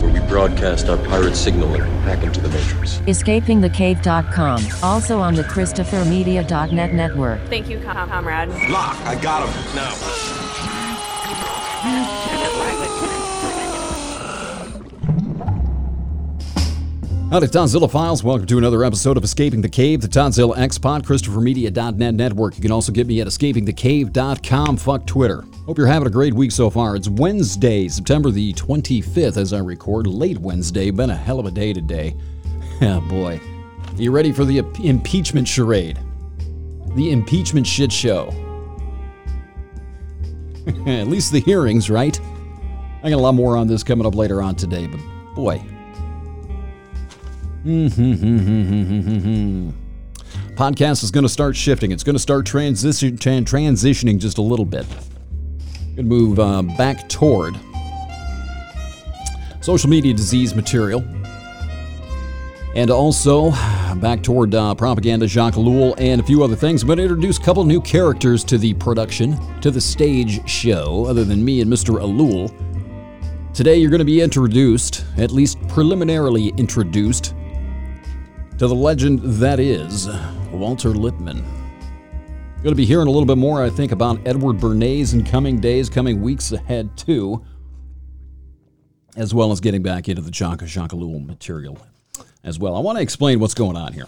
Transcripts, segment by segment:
where we broadcast our pirate signal and hack into the Matrix. EscapingTheCave.com, also on the ChristopherMedia.net network. Thank you, com- comrade. Lock, I got him. Now. Howdy, Tonzilla Files. Welcome to another episode of Escaping the Cave, the Tonzilla X Pod, ChristopherMedia.net network. You can also get me at escapingthecave.com. Fuck Twitter. Hope you're having a great week so far. It's Wednesday, September the 25th, as I record. Late Wednesday. Been a hell of a day today. Oh boy. You ready for the impeachment charade? The impeachment shit show. at least the hearings, right? I got a lot more on this coming up later on today, but boy. Podcast is going to start shifting. It's going to start transition, tran- transitioning just a little bit. Going to move uh, back toward social media disease material. And also back toward uh, propaganda, Jacques Ellul, and a few other things. I'm going to introduce a couple new characters to the production, to the stage show, other than me and Mr. Ellul. Today, you're going to be introduced, at least preliminarily introduced, to the legend that is Walter Lippmann. Going to be hearing a little bit more, I think, about Edward Bernays in coming days, coming weeks ahead, too, as well as getting back into the Chaka Shakalul material as well. I want to explain what's going on here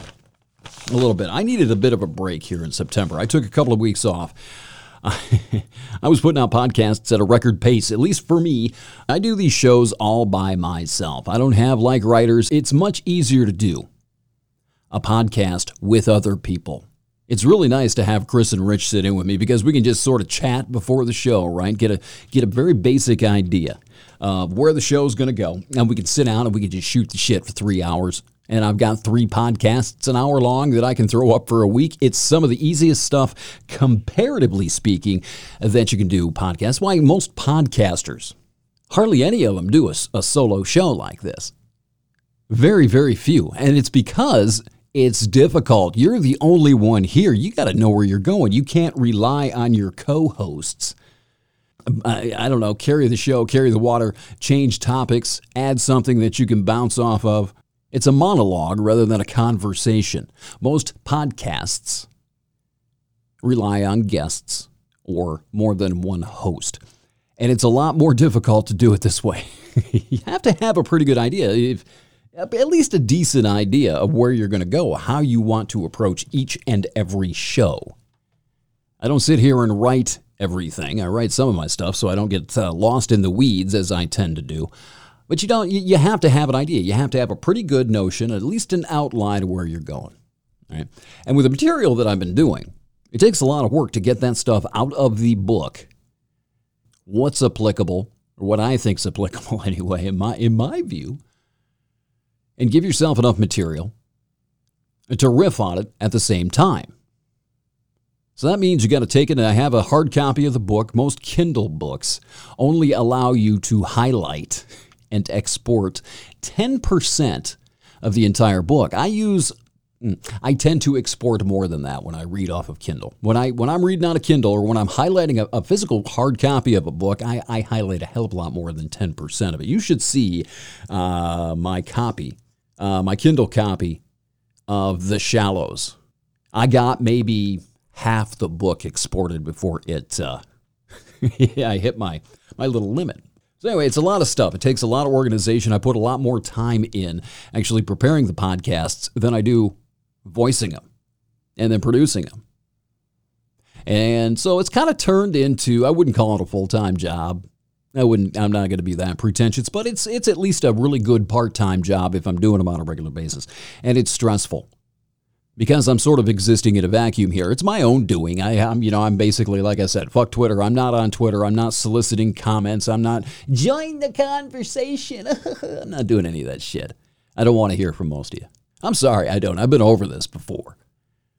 a little bit. I needed a bit of a break here in September. I took a couple of weeks off. I was putting out podcasts at a record pace, at least for me. I do these shows all by myself. I don't have like writers. It's much easier to do a podcast with other people. It's really nice to have Chris and Rich sit in with me because we can just sort of chat before the show, right? Get a get a very basic idea of where the show's going to go, and we can sit down and we can just shoot the shit for three hours. And I've got three podcasts an hour long that I can throw up for a week. It's some of the easiest stuff, comparatively speaking, that you can do podcasts. Why most podcasters, hardly any of them do a, a solo show like this. Very, very few. And it's because it's difficult. You're the only one here. You got to know where you're going. You can't rely on your co hosts. I, I, don't know, carry the show, carry the water, change topics, add something that you can bounce off of. It's a monologue rather than a conversation. Most podcasts rely on guests or more than one host. And it's a lot more difficult to do it this way. you have to have a pretty good idea. If, at least a decent idea of where you're going to go, how you want to approach each and every show. I don't sit here and write everything. I write some of my stuff so I don't get uh, lost in the weeds as I tend to do. But you don't you have to have an idea. You have to have a pretty good notion, at least an outline of where you're going. Right? And with the material that I've been doing, it takes a lot of work to get that stuff out of the book. What's applicable, or what I think's applicable anyway, in my in my view and give yourself enough material to riff on it at the same time. So that means you got to take it and I have a hard copy of the book. Most Kindle books only allow you to highlight and export 10% of the entire book. I use I tend to export more than that when I read off of Kindle. When I when I'm reading on a Kindle or when I'm highlighting a, a physical hard copy of a book, I, I, highlight a hell of a lot more than 10% of it. You should see uh, my copy uh, my Kindle copy of The Shallows. I got maybe half the book exported before it. Uh, yeah, I hit my my little limit. So anyway, it's a lot of stuff. It takes a lot of organization. I put a lot more time in actually preparing the podcasts than I do voicing them and then producing them. And so it's kind of turned into I wouldn't call it a full-time job. I wouldn't. I'm not going to be that pretentious, but it's it's at least a really good part-time job if I'm doing them on a regular basis, and it's stressful because I'm sort of existing in a vacuum here. It's my own doing. I, am you know, I'm basically like I said, fuck Twitter. I'm not on Twitter. I'm not soliciting comments. I'm not join the conversation. I'm not doing any of that shit. I don't want to hear from most of you. I'm sorry, I don't. I've been over this before.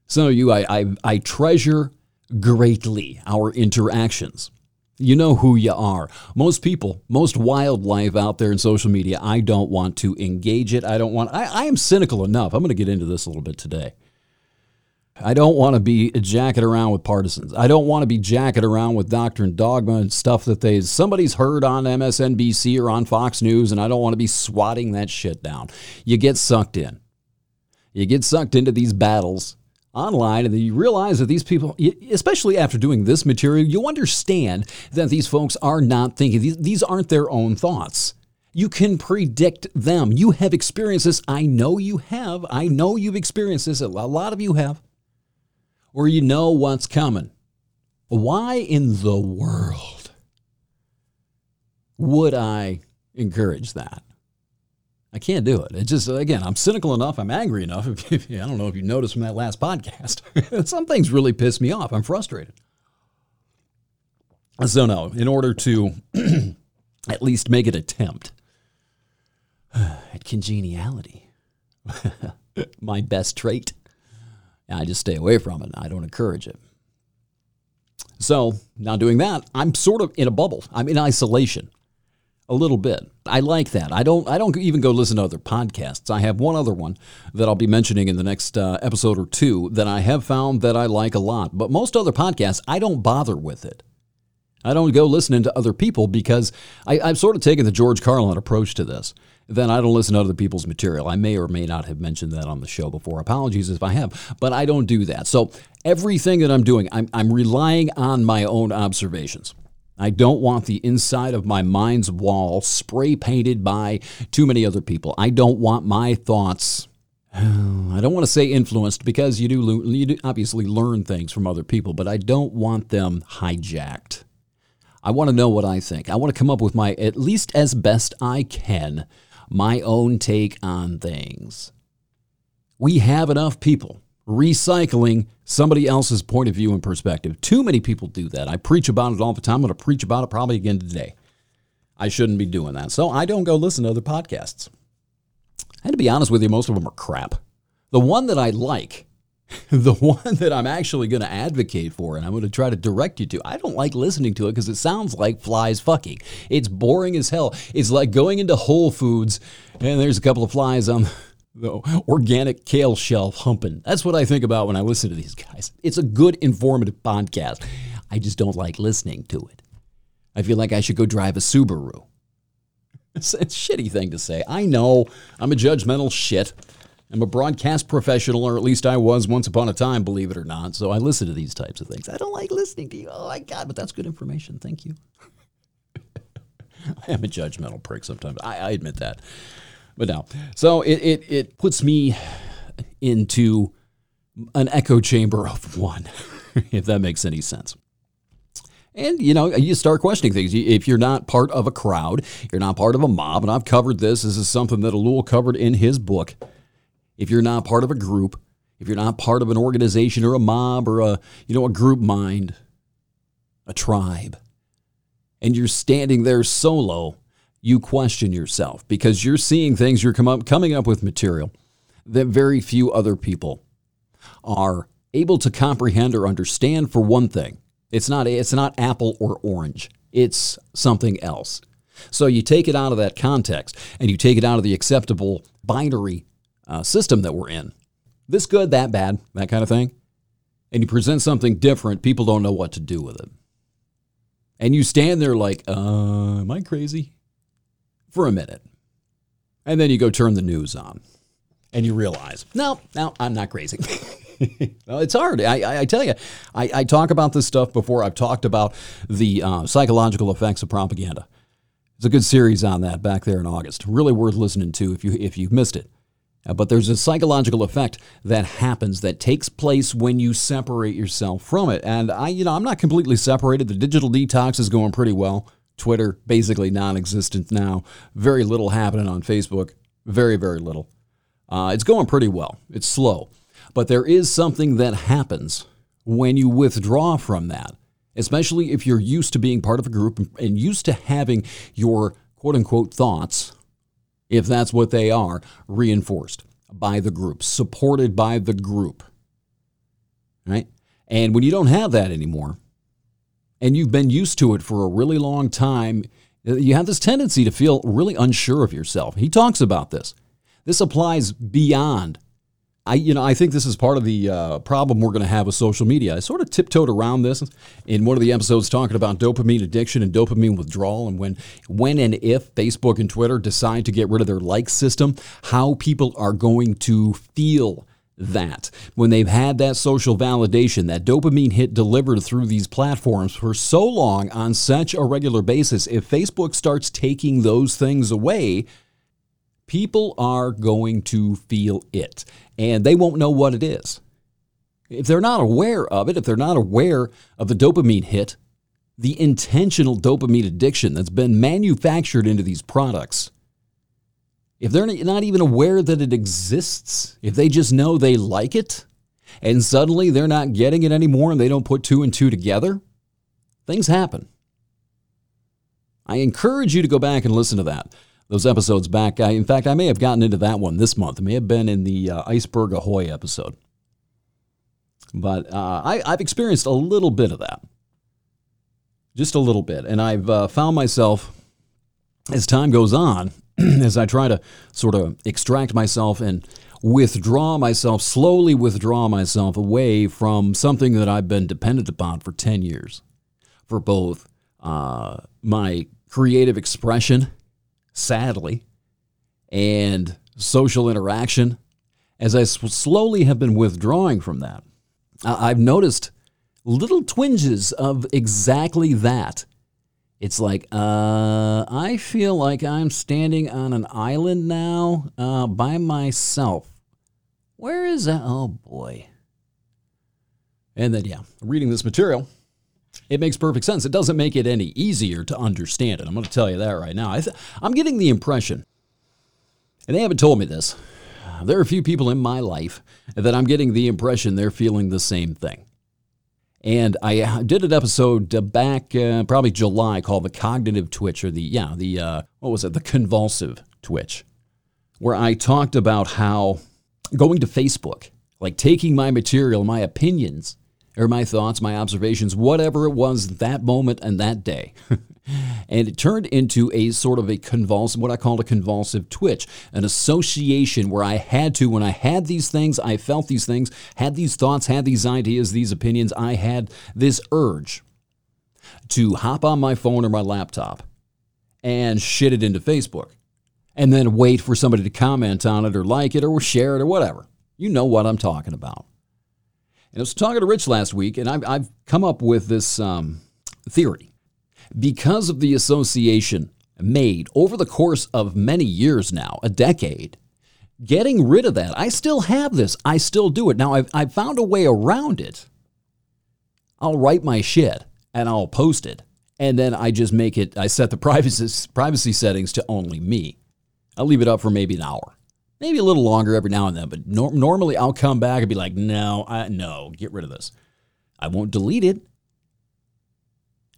Some of you, I I, I treasure greatly our interactions. You know who you are. Most people, most wildlife out there in social media, I don't want to engage it. I don't want, I, I am cynical enough. I'm going to get into this a little bit today. I don't want to be jacking around with partisans. I don't want to be jacking around with doctrine, dogma, and stuff that they somebody's heard on MSNBC or on Fox News, and I don't want to be swatting that shit down. You get sucked in. You get sucked into these battles online, and then you realize that these people, especially after doing this material, you understand that these folks are not thinking. These, aren't their own thoughts. You can predict them. You have experienced this. I know you have. I know you've experienced this. A lot of you have. Or you know what's coming. Why in the world would I encourage that? I can't do it. It just, again, I'm cynical enough. I'm angry enough. I don't know if you noticed from that last podcast. Some things really piss me off. I'm frustrated. So, no, in order to at least make an attempt at congeniality, my best trait, I just stay away from it. I don't encourage it. So, now doing that, I'm sort of in a bubble. I'm in isolation a little bit. I like that. I don't. I don't even go listen to other podcasts. I have one other one that I'll be mentioning in the next uh, episode or two that I have found that I like a lot. But most other podcasts, I don't bother with it. I don't go listening to other people because I, I've sort of taken the George Carlin approach to this. Then I don't listen to other people's material. I may or may not have mentioned that on the show before. Apologies if I have, but I don't do that. So everything that I'm doing, I'm, I'm relying on my own observations. I don't want the inside of my mind's wall spray painted by too many other people. I don't want my thoughts. I don't want to say influenced because you do, you do obviously learn things from other people, but I don't want them hijacked. I want to know what I think. I want to come up with my, at least as best I can, my own take on things. We have enough people recycling somebody else's point of view and perspective. Too many people do that. I preach about it all the time. I'm going to preach about it probably again today. I shouldn't be doing that. So I don't go listen to other podcasts. And to be honest with you, most of them are crap. The one that I like, the one that I'm actually going to advocate for and I'm going to try to direct you to, I don't like listening to it because it sounds like flies fucking. It's boring as hell. It's like going into Whole Foods and there's a couple of flies on the organic kale shelf humping. That's what I think about when I listen to these guys. It's a good, informative podcast. I just don't like listening to it. I feel like I should go drive a Subaru. It's a shitty thing to say. I know I'm a judgmental shit. I'm a broadcast professional, or at least I was once upon a time, believe it or not. So I listen to these types of things. I don't like listening to you. Oh my God, but that's good information. Thank you. I am a judgmental prick sometimes. I, I admit that. But no. So it, it, it puts me into an echo chamber of one, if that makes any sense. And you know, you start questioning things. If you're not part of a crowd, you're not part of a mob, and I've covered this. This is something that Ellul covered in his book. If you're not part of a group, if you're not part of an organization or a mob or a you know a group mind, a tribe, and you're standing there solo, you question yourself because you're seeing things, you're up, coming up with material that very few other people are able to comprehend or understand for one thing. It's not, it's not apple or orange, it's something else. So you take it out of that context and you take it out of the acceptable binary uh, system that we're in. This good, that bad, that kind of thing. And you present something different, people don't know what to do with it. And you stand there like, uh, am I crazy? For a minute. And then you go turn the news on and you realize, no, no, I'm not crazy. well, it's hard. I, I, I tell you, I, I, talk about this stuff before. I've talked about the uh, psychological effects of propaganda. It's a good series on that back there in August. Really worth listening to if you if you missed it. Uh, but there's a psychological effect that happens that takes place when you separate yourself from it. And I, you know, I'm not completely separated. The digital detox is going pretty well. Twitter, basically non existent now. Very little happening on Facebook. Very, very little. Uh, it's going pretty well. It's slow. But there is something that happens when you withdraw from that, especially if you're used to being part of a group and used to having your quote unquote thoughts, if that's what they are, reinforced by the group, supported by the group. Right? And when you don't have that anymore, and you've been used to it for a really long time, you have this tendency to feel really unsure of yourself. He talks about this. This applies beyond. I, you know, I think this is part of the uh, problem we're going to have with social media. I sort of tiptoed around this in one of the episodes talking about dopamine addiction and dopamine withdrawal, and when, when and if Facebook and Twitter decide to get rid of their like system, how people are going to feel that when they've had that social validation, that dopamine hit delivered through these platforms for so long on such a regular basis, if Facebook starts taking those things away, people are going to feel it and they won't know what it is. If they're not aware of it, if they're not aware of the dopamine hit, the intentional dopamine addiction that's been manufactured into these products, if they're not even aware that it exists, if they just know they like it, and suddenly they're not getting it anymore and they don't put two and two together, things happen. I encourage you to go back and listen to that those episodes back. I, in fact, I may have gotten into that one this month. It may have been in the uh, Iceberg Ahoy episode. But uh, I, have experienced a little bit of that. Just a little bit. And I've uh, found myself, as time goes on, as I try to sort of extract myself and withdraw myself, slowly withdraw myself away from something that I've been dependent upon for 10 years for both uh, my creative expression sadly, and social interaction, as I slowly have been withdrawing from that, I've noticed little twinges of exactly that. It's like, uh, I feel like I'm standing on an island now uh, by myself. Where is that? Oh boy. And then, yeah, reading this material, it makes perfect sense. It doesn't make it any easier to understand it. I'm going to tell you that right now. I th- I'm getting the impression, and they haven't told me this, there are a few people in my life that I'm getting the impression they're feeling the same thing. And I uh, did an episode uh, back uh, probably July called the cognitive twitch, or the, yeah, the, uh, what was it, the convulsive twitch, where I talked about how going to Facebook, like taking my material, my opinions, or my thoughts, my observations, whatever it was that moment and that day. and it turned into a sort of a convulsive, what I call a convulsive twitch, an association where I had to, when I had these things, I felt these things, had these thoughts, had these ideas, these opinions, I had this urge to hop on my phone or my laptop and shit it into Facebook and then wait for somebody to comment on it or like it or share it or whatever. You know what I'm talking about. And I was talking to Rich last week, and I've, I've come up with this um, theory. Because of the association made over the course of many years now, a decade, getting rid of that, I still have this. I still do it. Now, I've, I've found a way around it. I'll write my shit and I'll post it. And then I just make it, I set the privacy, privacy settings to only me. I'll leave it up for maybe an hour maybe a little longer every now and then. But nor- normally I'll come back and be like, no, I, no, get rid of this. I won't delete it.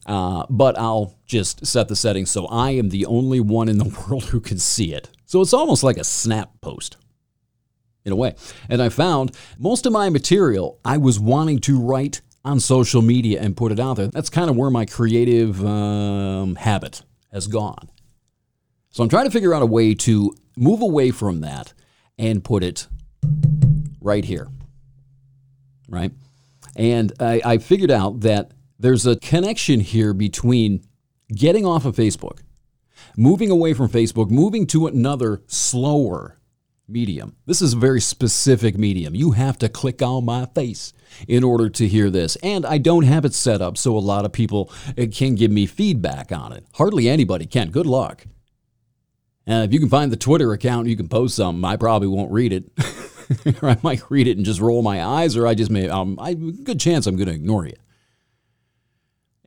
Uh, but I'll just set the settings so I am the only one in the world who can see it. So it's almost like a snap post in a way. And I found most of my material I was wanting to write on social media and put it out there. That's kind of where my creative um, habit has gone. So I'm trying to figure out a way to move away from that and put it right here. Right? And I, I figured out that there's a connection here between getting off of Facebook, moving away from Facebook, moving to another slower medium. This is a very specific medium. You have to click on my face in order to hear this. And I don't have it set up so a lot of people uh, can give me feedback on it. Hardly anybody can. Good luck. Uh, if you can find the Twitter account, you can post something. I probably won't read it, or I might read it and just roll my eyes, or I just may. Um, I good chance I'm going to ignore you.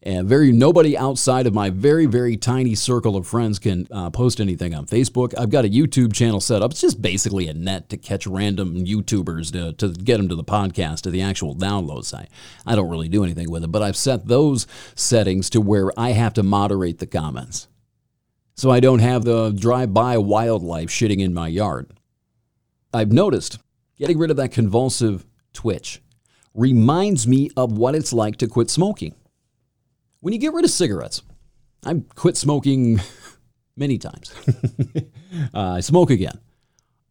And very nobody outside of my very very tiny circle of friends can uh, post anything on Facebook. I've got a YouTube channel set up. It's just basically a net to catch random YouTubers to, to get them to the podcast to the actual download site. I don't really do anything with it, but I've set those settings to where I have to moderate the comments so I don't have the drive by wildlife shitting in my yard. I've noticed getting rid of that convulsive twitch reminds me of what it's like to quit smoking. When you get rid of cigarettes, I quit smoking many times. uh, I smoke again.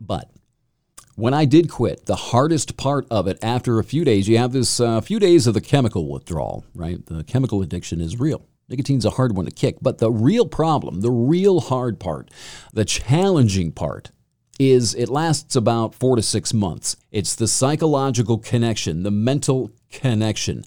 But when I did quit, the hardest part of it after a few days, you have this uh, few days of the chemical withdrawal, right? The chemical addiction is real. Nicotine's a hard one to kick, but the real problem, the real hard part, the challenging part is it lasts about four to six months. It's the psychological connection, the mental connection,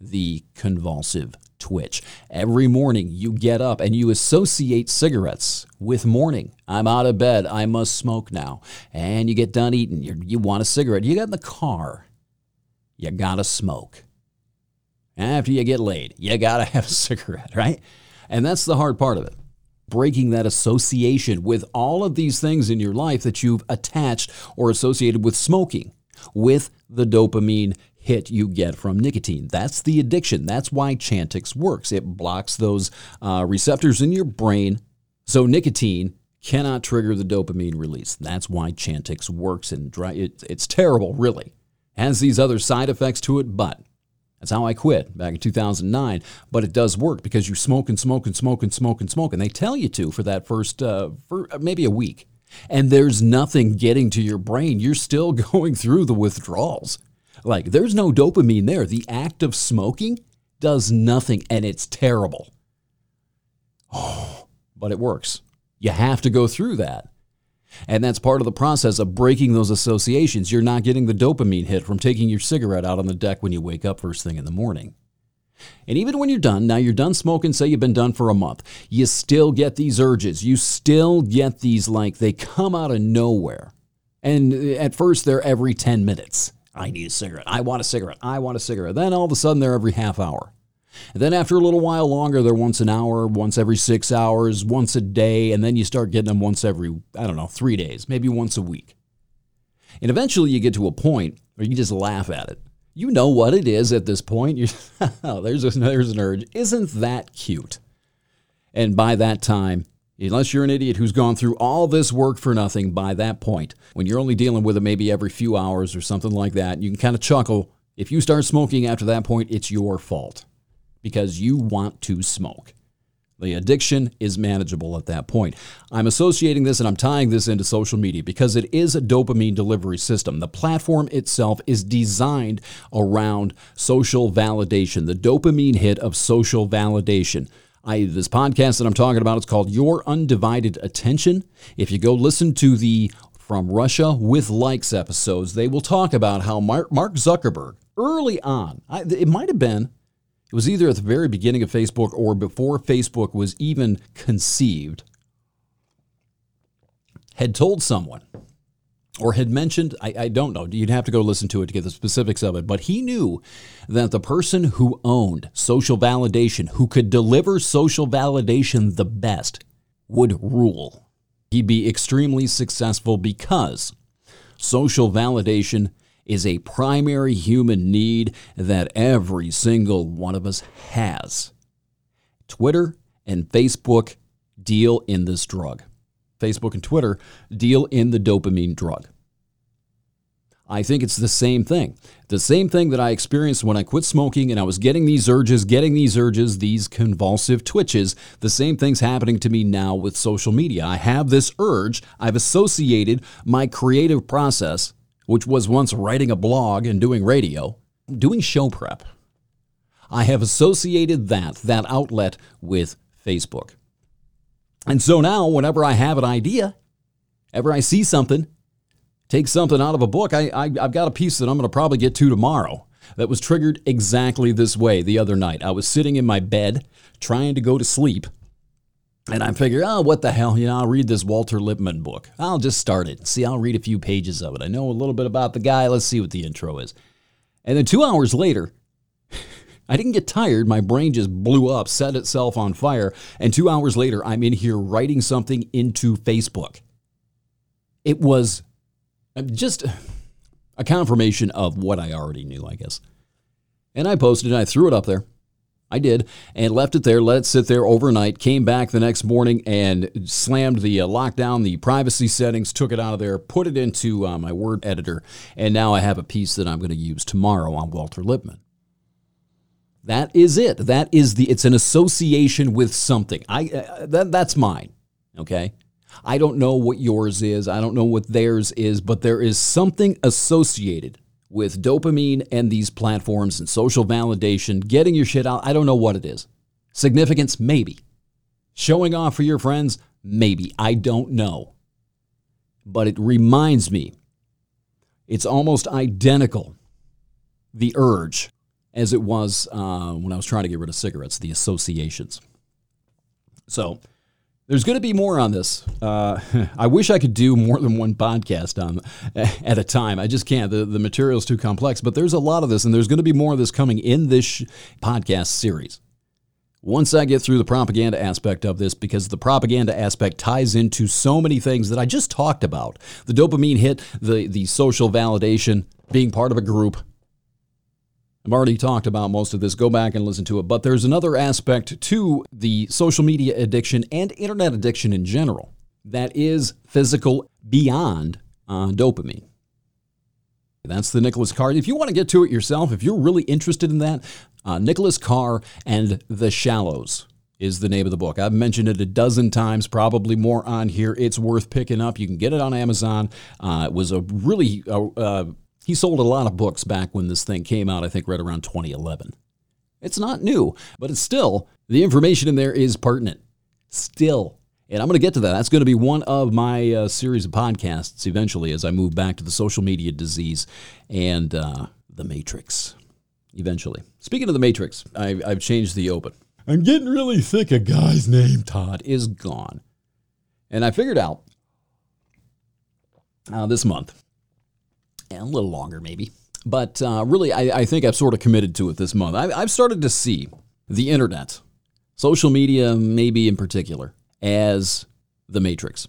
the convulsive twitch. Every morning you get up and you associate cigarettes with morning. I'm out of bed. I must smoke now. And you get done eating. you you want a cigarette. You get in the car. You got to smoke. After you get laid, you got to have a cigarette, right? And that's the hard part of it breaking that association with all of these things in your life that you've attached or associated with smoking, with the dopamine hit you get from nicotine. That's the addiction. That's why Chantix works. It blocks those uh, receptors in your brain. So nicotine cannot trigger the dopamine release. That's why Chantix works. And dry, it, it's terrible, really. Has these other side effects to it, but that's how I quit back in 2009. But it does work because you smoke and smoke and smoke and smoke and smoke. And they tell you to for that first, uh, for maybe a week. And there's nothing getting to your brain. You're still going through the withdrawals. Like, there's no dopamine there. The act of smoking does nothing, and it's terrible. Oh, but it works. You have to go through that. And that's part of the process of breaking those associations. You're not getting the dopamine hit from taking your cigarette out on the deck when you wake up first thing in the morning. And even when you're done, now you're done smoking, say you've been done for a month, you still get these urges. You still get these, like, they come out of nowhere. And at first, they're every 10 minutes. I need a cigarette. I want a cigarette. I want a cigarette. Then all of a sudden, they're every half hour. And then after a little while longer, they're once an hour, once every six hours, once a day, and then you start getting them once every, I don't know, three days, maybe once a week. And eventually you get to a point where you just laugh at it. You know what it is at this point. You're, oh, there's, a, there's an urge. Isn't that cute? And by that time, unless you're an idiot who's gone through all this work for nothing, by that point, when you're only dealing with it maybe every few hours or something like that, you can kind of chuckle. If you start smoking after that point, it's your fault because you want to smoke. The addiction is manageable at that point. I'm associating this and I'm tying this into social media because it is a dopamine delivery system. The platform itself is designed around social validation, the dopamine hit of social validation. I, this podcast that I'm talking about, it's called Your Undivided Attention. If you go listen to the From Russia with Likes episodes, they will talk about how Mark, Mark Zuckerberg, early on, I, it might have been it was either at the very beginning of Facebook or before Facebook was even conceived, had told someone or had mentioned, I, I, don't know, you'd have to go listen to it to get the specifics of it, but he knew that the person who owned social validation, who could deliver social validation the best, would rule. He'd be extremely successful because social validation is a primary human need that every single one of us has. Twitter and Facebook deal in this drug. Facebook and Twitter deal in the dopamine drug. I think it's the same thing. The same thing that I experienced when I quit smoking and I was getting these urges, getting these urges, these convulsive twitches. The same thing's happening to me now with social media. I have this urge. I've associated my creative process which was once writing a blog and doing radio, doing show prep. I have associated that, that outlet, with Facebook. And so now, whenever I have an idea, ever I see something, take something out of a book, I, I, have got a piece that I'm going to probably get to tomorrow that was triggered exactly this way the other night. I was sitting in my bed trying to go to sleep and I figured, oh, what the hell? You know, I'll read this Walter Lippmann book. I'll just start it. See, I'll read a few pages of it. I know a little bit about the guy. Let's see what the intro is. And then two hours later, I didn't get tired. My brain just blew up, set itself on fire. And two hours later, I'm in here writing something into Facebook. It was uh, just a confirmation of what I already knew, I guess. And I posted it, I threw it up there. I did, and left it there, let it sit there overnight. Came back the next morning and slammed the uh, lockdown, the privacy settings, took it out of there, put it into uh, my word editor, and now I have a piece that I'm going to use tomorrow on Walter Lippmann. That is it. That is the. It's an association with something. I uh, that that's mine. Okay. I don't know what yours is. I don't know what theirs is, but there is something associated with dopamine and these platforms and social validation, getting your shit out. I don't know what it is. Significance, maybe. Showing off for your friends, maybe. I don't know. But it reminds me, it's almost identical, the urge, as it was uh, when I was trying to get rid of cigarettes, the associations. So, there's going to be more on this. Uh, I wish I could do more than one podcast on at a time. I just can't. The, the material is too complex. But there's a lot of this, and there's going to be more of this coming in this sh- podcast series. Once I get through the propaganda aspect of this, because the propaganda aspect ties into so many things that I just talked about the dopamine hit, the, the social validation, being part of a group, I've already talked about most of this. Go back and listen to it. But there's another aspect to the social media addiction and internet addiction in general that is physical beyond uh, dopamine. That's the Nicholas Carr. If you want to get to it yourself, if you're really interested in that, uh, Nicholas Carr and the Shallows is the name of the book. I've mentioned it a dozen times, probably more on here. It's worth picking up. You can get it on Amazon. Uh, it was a really uh, uh he sold a lot of books back when this thing came out, I think right around 2011. It's not new, but it's still, the information in there is pertinent. Still. And I'm going to get to that. That's going to be one of my uh, series of podcasts eventually as I move back to the social media disease and uh, the Matrix. Eventually. Speaking of the Matrix, I, I've changed the open. I'm getting really sick. A guy's name Todd is gone. And I figured out uh, this month a little longer maybe. But uh, really, I, I, think I've sort of committed to it this month. I, I've started to see the internet, social media, maybe in particular, as the Matrix.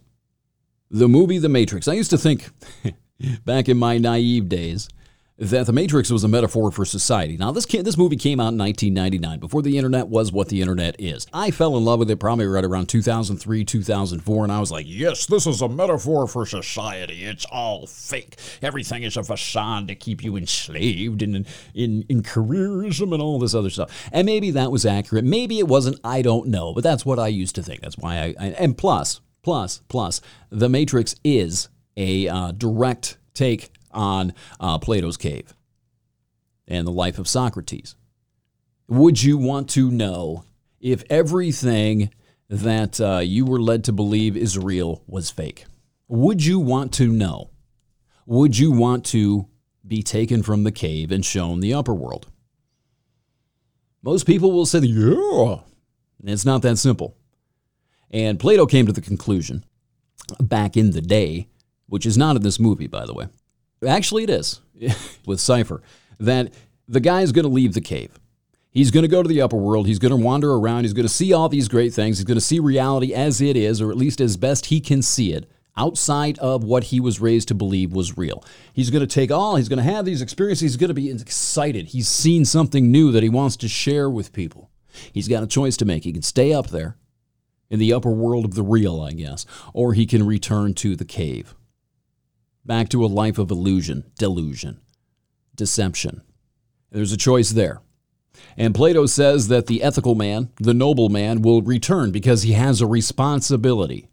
The movie The Matrix. I used to think back in my naive days that The Matrix was a metaphor for society. Now, this this movie came out in 1999, before the internet was what the internet is. I fell in love with it probably right around 2003, 2004, and I was like, yes, this is a metaphor for society. It's all fake. Everything is a facade to keep you enslaved in, in, in careerism and all this other stuff. And maybe that was accurate. Maybe it wasn't. I don't know. But that's what I used to think. That's why I, I and plus, plus, plus, The Matrix is a uh, direct take on uh, Plato's cave and the life of Socrates. Would you want to know if everything that uh, you were led to believe is real was fake? Would you want to know? Would you want to be taken from the cave and shown the upper world? Most people will say, yeah. It's not that simple. And Plato came to the conclusion back in the day, which is not in this movie, by the way, Actually, it is with Cypher that the guy is going to leave the cave. He's going to go to the upper world. He's going to wander around. He's going to see all these great things. He's going to see reality as it is, or at least as best he can see it, outside of what he was raised to believe was real. He's going to take all, he's going to have these experiences. He's going to be excited. He's seen something new that he wants to share with people. He's got a choice to make. He can stay up there in the upper world of the real, I guess, or he can return to the cave back to a life of illusion, delusion, deception. There's a choice there. And Plato says that the ethical man, the noble man, will return because he has a responsibility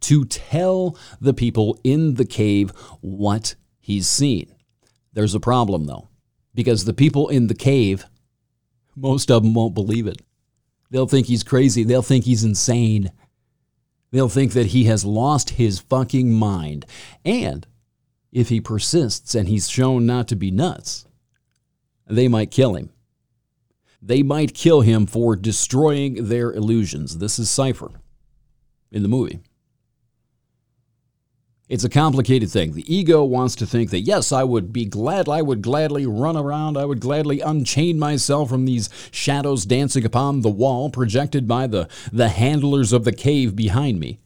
to tell the people in the cave what he's seen. There's a problem, though, because the people in the cave, most of them won't believe it. They'll think he's crazy. They'll think he's insane. They'll think that he has lost his fucking mind. And if he persists and he's shown not to be nuts, they might kill him. They might kill him for destroying their illusions. This is Cypher in the movie. It's a complicated thing. The ego wants to think that, yes, I would be glad, I would gladly run around, I would gladly unchain myself from these shadows dancing upon the wall projected by the, the handlers of the cave behind me.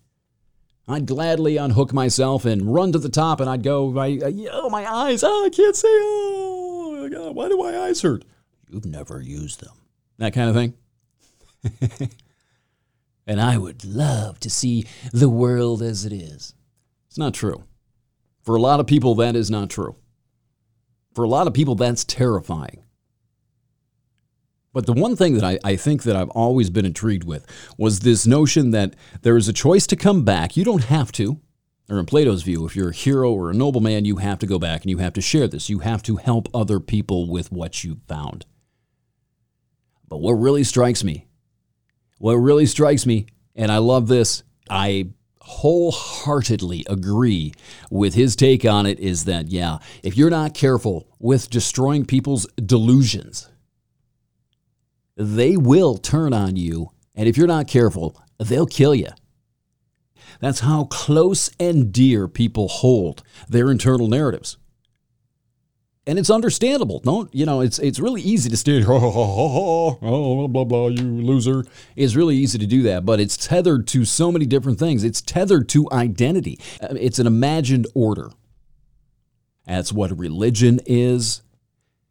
I'd gladly unhook myself and run to the top, and I'd go, my, uh, oh, my eyes, oh, I can't see, oh, God, why do my eyes hurt? You've never used them. That kind of thing. and I would love to see the world as it is. It's not true. For a lot of people, that is not true. For a lot of people, that's terrifying. But the one thing that I, I think that I've always been intrigued with was this notion that there is a choice to come back. You don't have to. Or in Plato's view, if you're a hero or a nobleman, you have to go back and you have to share this. You have to help other people with what you've found. But what really strikes me, what really strikes me, and I love this, I wholeheartedly agree with his take on it, is that, yeah, if you're not careful with destroying people's delusions, they will turn on you. And if you're not careful, they'll kill you. That's how close and dear people hold their internal narratives. And it's understandable. Don't, you know, it's it's really easy to stand, oh, blah, blah, blah, you loser. It's really easy to do that, but it's tethered to so many different things. It's tethered to identity. Uh, it's an imagined order. That's what religion is.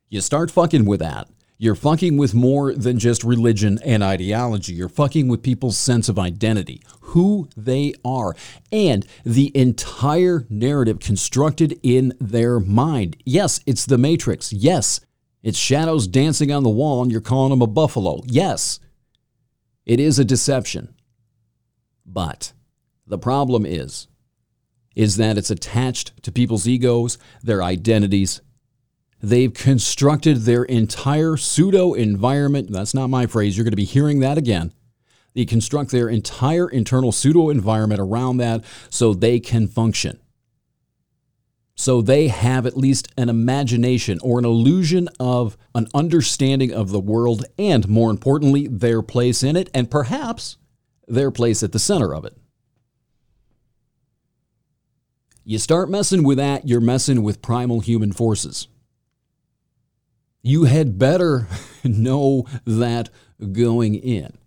You start fucking with that you're fucking with more than just religion and ideology. You're fucking with people's sense of identity, who they are, and the entire narrative constructed in their mind. Yes, it's the Matrix. Yes, it's shadows dancing on the wall and you're calling them a buffalo. Yes, it is a deception. But the problem is, is that it's attached to people's egos, their identities, They've constructed their entire pseudo environment. That's not my phrase. You're going to be hearing that again. They construct their entire internal pseudo environment around that so they can function. So they have at least an imagination or an illusion of an understanding of the world and, more importantly, their place in it and perhaps their place at the center of it. You start messing with that, you're messing with primal human forces. You had better know that going in.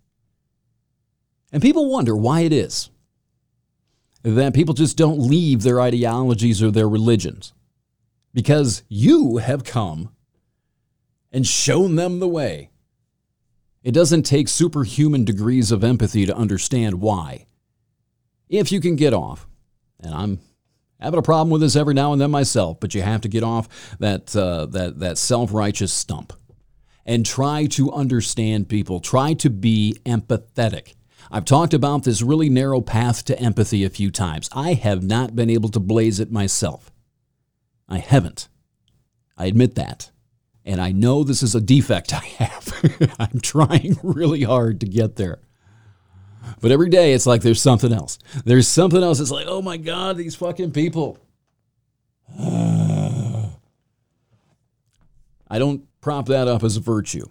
And people wonder why it is that people just don't leave their ideologies or their religions. Because you have come and shown them the way. It doesn't take superhuman degrees of empathy to understand why. If you can get off, and I'm having a problem with this every now and then myself, but you have to get off that uh, that that self-righteous stump and try to understand people. Try to be empathetic. I've talked about this really narrow path to empathy a few times. I have not been able to blaze it myself. I haven't. I admit that. And I know this is a defect I have. I'm trying really hard to get there. But every day it's like there's something else. There's something else. It's like, oh my God, these fucking people. I don't prop that up as a virtue.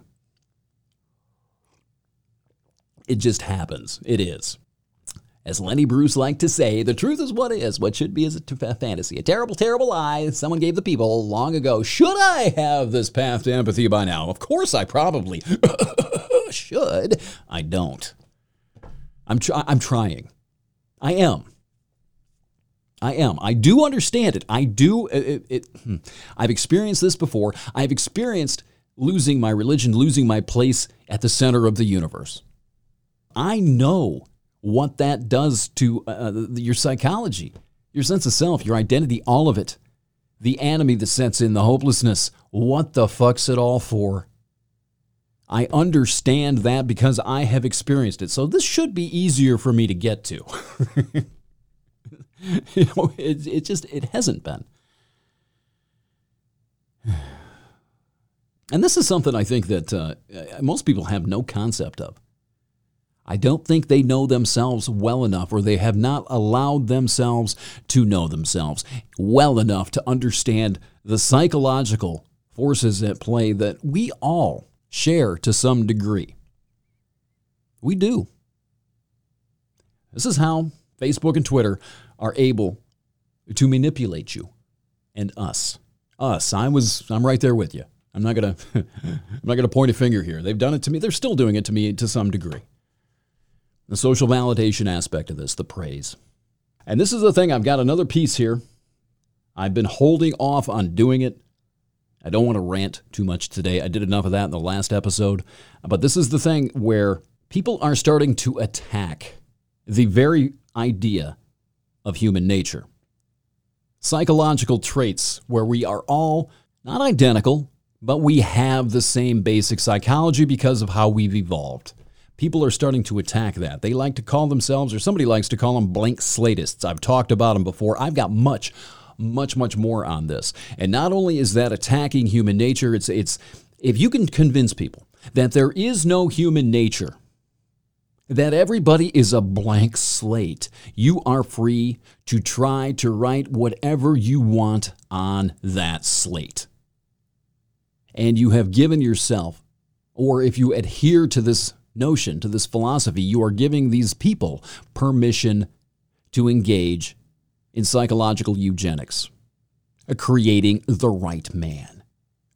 It just happens. It is. As Lenny Bruce liked to say, the truth is what is. What should be is a fantasy. A terrible, terrible lie someone gave the people long ago. Should I have this path to empathy by now? Of course I probably should. I don't. I'm, tr- I'm trying. I am. I am. I do understand it. I do. It, it, hmm. I've experienced this before. I've experienced losing my religion, losing my place at the center of the universe. I know what that does to uh, uh your psychology, your sense of self, your identity, all of it. The enemy that sets in, the hopelessness. What the fuck's it all for? I understand that because I have experienced it. So this should be easier for me to get to. you know, it, it just it hasn't been. And this is something I think that uh, most people have no concept of. I don't think they know themselves well enough, or they have not allowed themselves to know themselves well enough to understand the psychological forces at play that we all share to some degree. We do. This is how Facebook and Twitter are able to manipulate you and us. Us. I was I'm right there with you. I'm not going to I'm not going to point a finger here. They've done it to me. They're still doing it to me to some degree. The social validation aspect of this, the praise. And this is the thing, I've got another piece here. I've been holding off on doing it I don't want to rant too much today. I did enough of that in the last episode. But this is the thing where people are starting to attack the very idea of human nature. Psychological traits where we are all not identical, but we have the same basic psychology because of how we've evolved. People are starting to attack that. They like to call themselves, or somebody likes to call them blank slatists. I've talked about them before. I've got much, much, much more on this. And not only is that attacking human nature, it's, it's if you can convince people that there is no human nature, that everybody is a blank slate, you are free to try to write whatever you want on that slate. And you have given yourself, or if you adhere to this notion, to this philosophy, you are giving these people permission to engage in psychological eugenics, uh, creating the right man,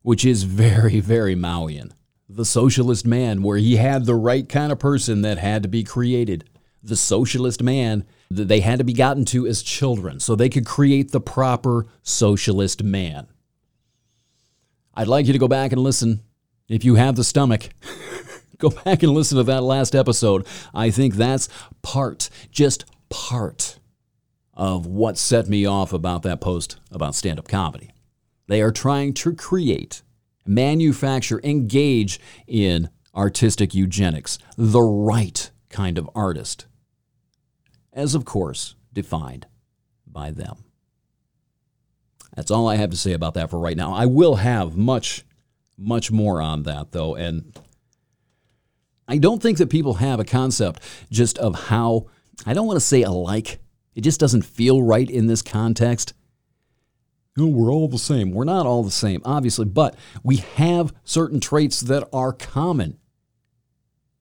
which is very, very Maoian. The socialist man, where he had the right kind of person that had to be created. The socialist man that they had to be gotten to as children so they could create the proper socialist man. I'd like you to go back and listen if you have the stomach. Go back and listen to that last episode. I think that's part, just part of what set me off about that post about stand up comedy. They are trying to create, manufacture, engage in artistic eugenics, the right kind of artist, as of course defined by them. That's all I have to say about that for right now. I will have much, much more on that, though, and I don't think that people have a concept just of how, I don't want to say alike, it just doesn't feel right in this context. No, we're all the same. We're not all the same, obviously, but we have certain traits that are common.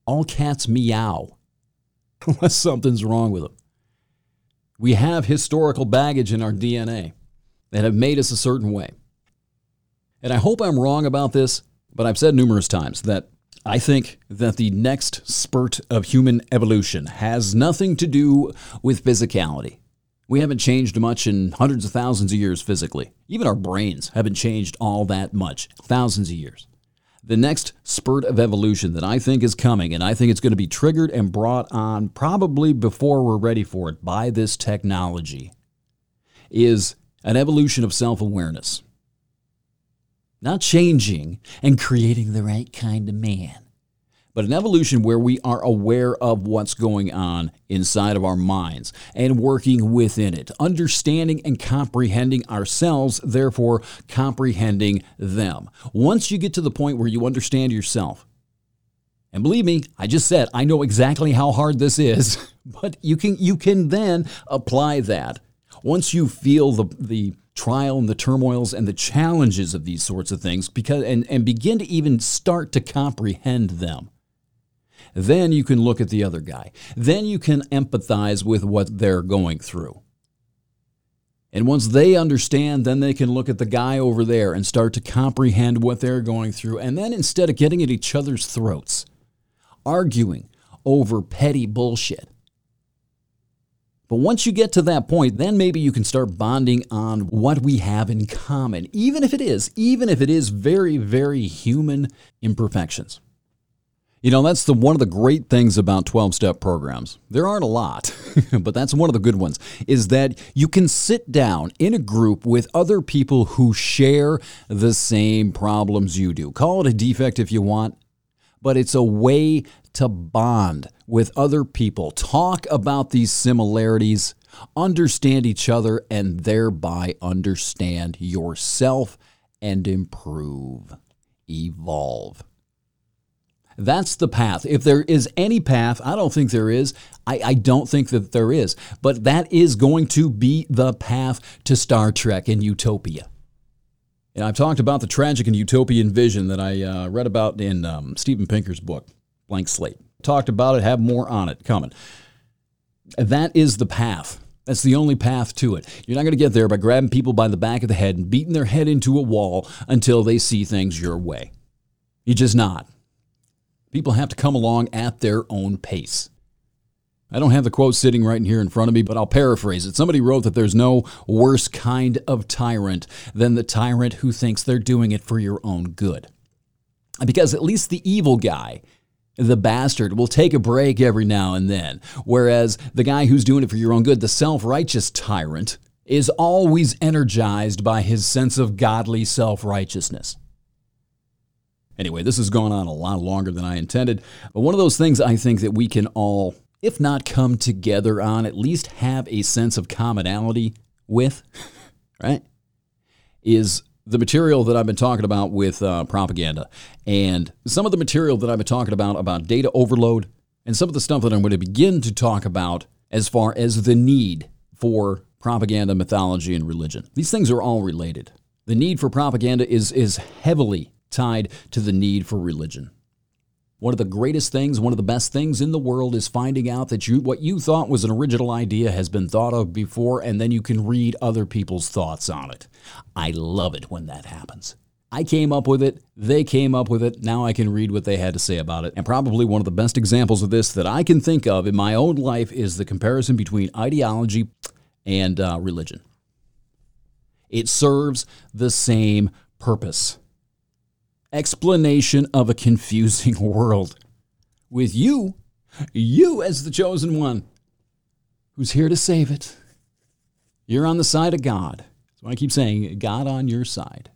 All cats meow, unless something's wrong with them. We have historical baggage in our DNA that have made us a certain way. And I hope I'm wrong about this, but I've said numerous times that I think that the next spurt of human evolution has nothing to do with physicality. We haven't changed much in hundreds of thousands of years physically. Even our brains haven't changed all that much, thousands of years. The next spurt of evolution that I think is coming, and I think it's going to be triggered and brought on probably before we're ready for it by this technology, is an evolution of self awareness not changing and creating the right kind of man, but an evolution where we are aware of what's going on inside of our minds and working within it, understanding and comprehending ourselves, therefore comprehending them. Once you get to the point where you understand yourself, and believe me, I just said I know exactly how hard this is, but you can you can then apply that. Once you feel the the trial and the turmoils and the challenges of these sorts of things because and, and begin to even start to comprehend them. Then you can look at the other guy. Then you can empathize with what they're going through. And once they understand then they can look at the guy over there and start to comprehend what they're going through. And then instead of getting at each other's throats arguing over petty bullshit but once you get to that point, then maybe you can start bonding on what we have in common, even if it is, even if it is very, very human imperfections. You know, that's the one of the great things about 12-step programs. There aren't a lot, but that's one of the good ones is that you can sit down in a group with other people who share the same problems you do. Call it a defect if you want, but it's a way to bond with other people, talk about these similarities, understand each other, and thereby understand yourself and improve, evolve. That's the path. If there is any path, I don't think there is. I, I, don't think that there is. But that is going to be the path to Star Trek and Utopia. And I've talked about the tragic and utopian vision that I uh, read about in um, Steven Pinker's book, Blank Slate. Talked about it, have more on it coming. That is the path. That's the only path to it. You're not going to get there by grabbing people by the back of the head and beating their head into a wall until they see things your way. You're just not. People have to come along at their own pace. I don't have the quote sitting right here in front of me, but I'll paraphrase it. Somebody wrote that there's no worse kind of tyrant than the tyrant who thinks they're doing it for your own good. Because at least the evil guy the bastard will take a break every now and then, whereas the guy who's doing it for your own good, the self righteous tyrant, is always energized by his sense of godly self righteousness. Anyway, this has gone on a lot longer than I intended. But one of those things I think that we can all, if not come together on, at least have a sense of commonality with, right? Is the material that I've been talking about with uh, propaganda and some of the material that I've been talking about about data overload and some of the stuff that I'm going to begin to talk about as far as the need for propaganda, mythology, and religion. These things are all related. The need for propaganda is, is heavily tied to the need for religion. One of the greatest things, one of the best things in the world is finding out that you what you thought was an original idea has been thought of before and then you can read other people's thoughts on it. I love it when that happens. I came up with it, they came up with it, now I can read what they had to say about it. And probably one of the best examples of this that I can think of in my own life is the comparison between ideology and uh, religion. It serves the same purpose explanation of a confusing world. With you, you as the chosen one, who's here to save it. You're on the side of God. That's why I keep saying, God on your side.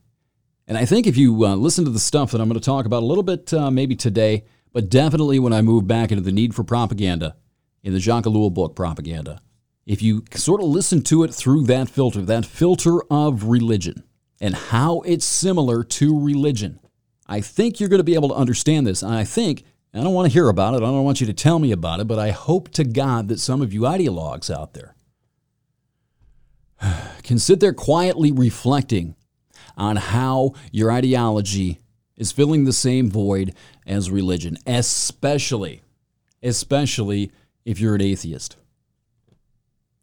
And I think if you uh, listen to the stuff that I'm going to talk about a little bit uh, maybe today, but definitely when I move back into the need for propaganda in the Jacques Ellul book, Propaganda, if you sort of listen to it through that filter, that filter of religion and how it's similar to religion, I think you're going to be able to understand this. And I think, I don't want to hear about it, I don't want you to tell me about it, but I hope to God that some of you ideologues out there can sit there quietly reflecting on how your ideology is filling the same void as religion, especially, especially if you're an atheist.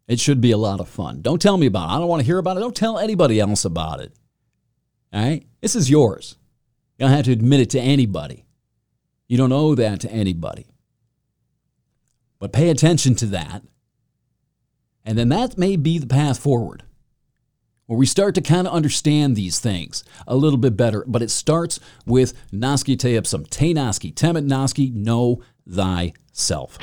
It should be a lot of fun. Don't tell me about it. I don't want to hear about it. Don't tell anybody else about it. All right? This is yours. You don't have to admit it to anybody. You don't owe that to anybody. But pay attention to that. And then that may be the path forward where we start to kind of understand these things a little bit better. But it starts with Naski Teipsum, Te Naski, Temet Naski, know thyself.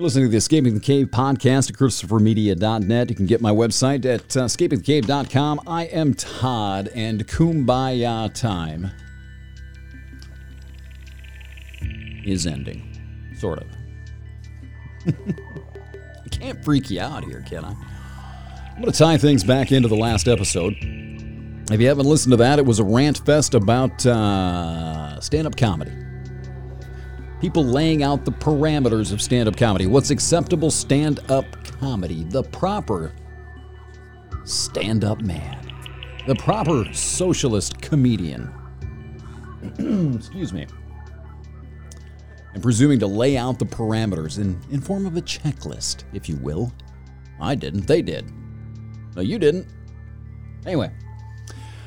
You're listening to the Escaping the Cave podcast at ChristopherMedia.net. You can get my website at uh, escapingthecave.com. I am Todd, and Kumbaya time is ending. Sort of. I can't freak you out here, can I? I'm going to tie things back into the last episode. If you haven't listened to that, it was a rant fest about uh, stand up comedy people laying out the parameters of stand up comedy. What's acceptable stand up comedy? The proper stand up man, the proper socialist comedian. Excuse me. And presuming to lay out the parameters in, in form of a checklist, if you will. I didn't, they did. No, you didn't. Anyway,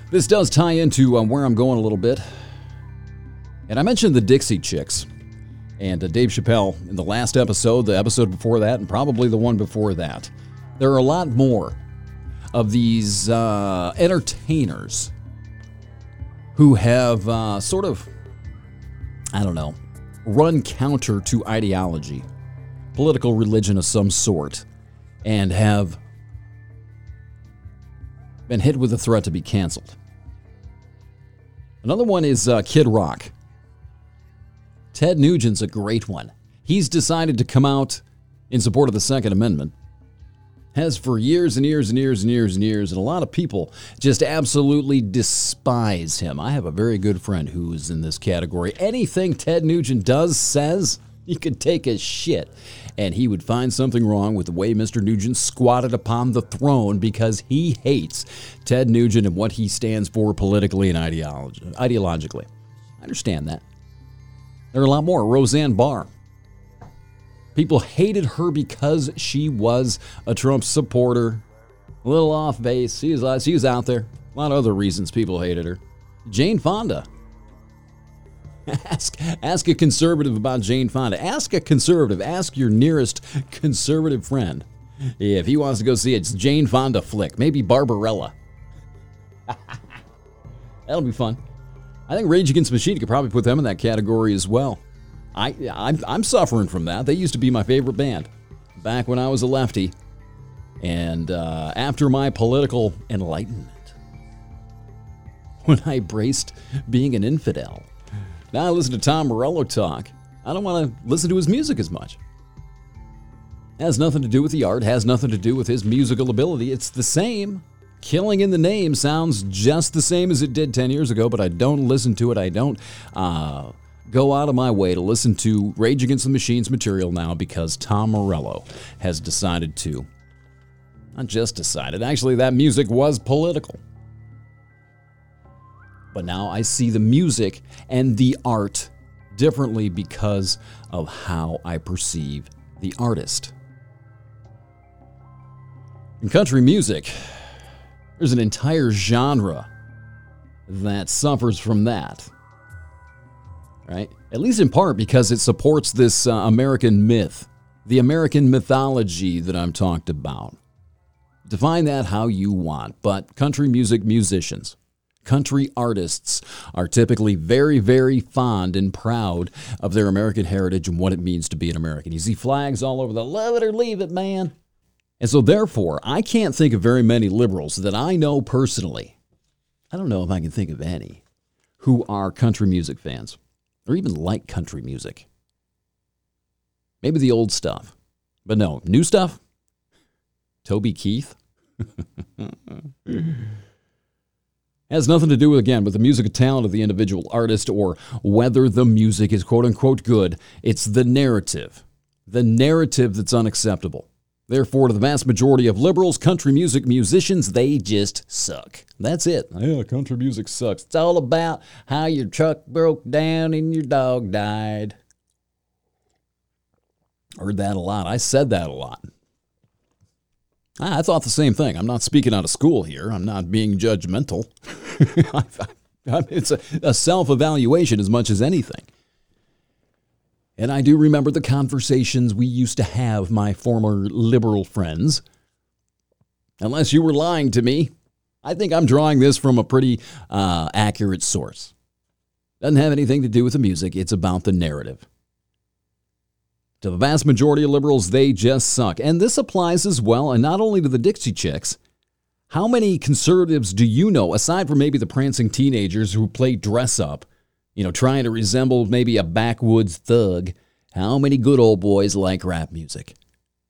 this does tie into um, where I'm going a little bit. And I mentioned the Dixie Chicks and uh, Dave Chappelle in the last episode, the episode before that, and probably the one before that. There are a lot more of these uh, entertainers who have uh, sort of, I don't know, run counter to ideology, political religion of some sort, and have been hit with the threat to be canceled. Another one is uh, Kid Rock. Ted Nugent's a great one. He's decided to come out in support of the Second Amendment. Has for years and years and years and years and years, and a lot of people just absolutely despise him. I have a very good friend who is in this category. Anything Ted Nugent does, says, he could take a shit. And he would find something wrong with the way Mr. Nugent squatted upon the throne because he hates Ted Nugent and what he stands for politically and ideologi- ideologically. I understand that. There are a lot more. Roseanne Barr. People hated her because she was a Trump supporter. A little off base. She was, she was out there. A lot of other reasons people hated her. Jane Fonda. Ask, ask a conservative about Jane Fonda. Ask a conservative. Ask your nearest conservative friend if he wants to go see it, it's Jane Fonda flick. Maybe Barbarella. That'll be fun. I think Rage Against Machine could probably put them in that category as well. I, I'm, I'm suffering from that. They used to be my favorite band back when I was a lefty. And uh, after my political enlightenment, when I braced being an infidel, now I listen to Tom Morello talk. I don't want to listen to his music as much. Has nothing to do with the art, has nothing to do with his musical ability. It's the same. Killing in the Name sounds just the same as it did 10 years ago, but I don't listen to it. I don't uh, go out of my way to listen to Rage Against the Machine's material now because Tom Morello has decided to. Not just decided, actually, that music was political. But now I see the music and the art differently because of how I perceive the artist. In country music, there's an entire genre that suffers from that. Right? At least in part because it supports this uh, American myth, the American mythology that I'm talked about. Define that how you want, but country music musicians, country artists are typically very, very fond and proud of their American heritage and what it means to be an American. You see flags all over the love it or leave it, man. And so, therefore, I can't think of very many liberals that I know personally. I don't know if I can think of any who are country music fans or even like country music. Maybe the old stuff, but no, new stuff. Toby Keith. has nothing to do with again with the musical talent of the individual artist or whether the music is quote unquote good. It's the narrative. The narrative that's unacceptable. Therefore, to the vast majority of liberals, country music musicians, they just suck. That's it. Yeah, country music sucks. It's all about how your truck broke down and your dog died. Heard that a lot. I said that a lot. Ah, I thought the same thing. I'm not speaking out of school here. I'm not being judgmental. it's a, a self evaluation as much as anything. And I do remember the conversations we used to have, my former liberal friends. Unless you were lying to me, I think I'm drawing this from a pretty uh, accurate source. Doesn't have anything to do with the music, it's about the narrative. To the vast majority of liberals, they just suck. And this applies as well, and not only to the Dixie Chicks. How many conservatives do you know, aside from maybe the prancing teenagers who play dress up, you know, trying to resemble maybe a backwoods thug, how many good old boys like rap music?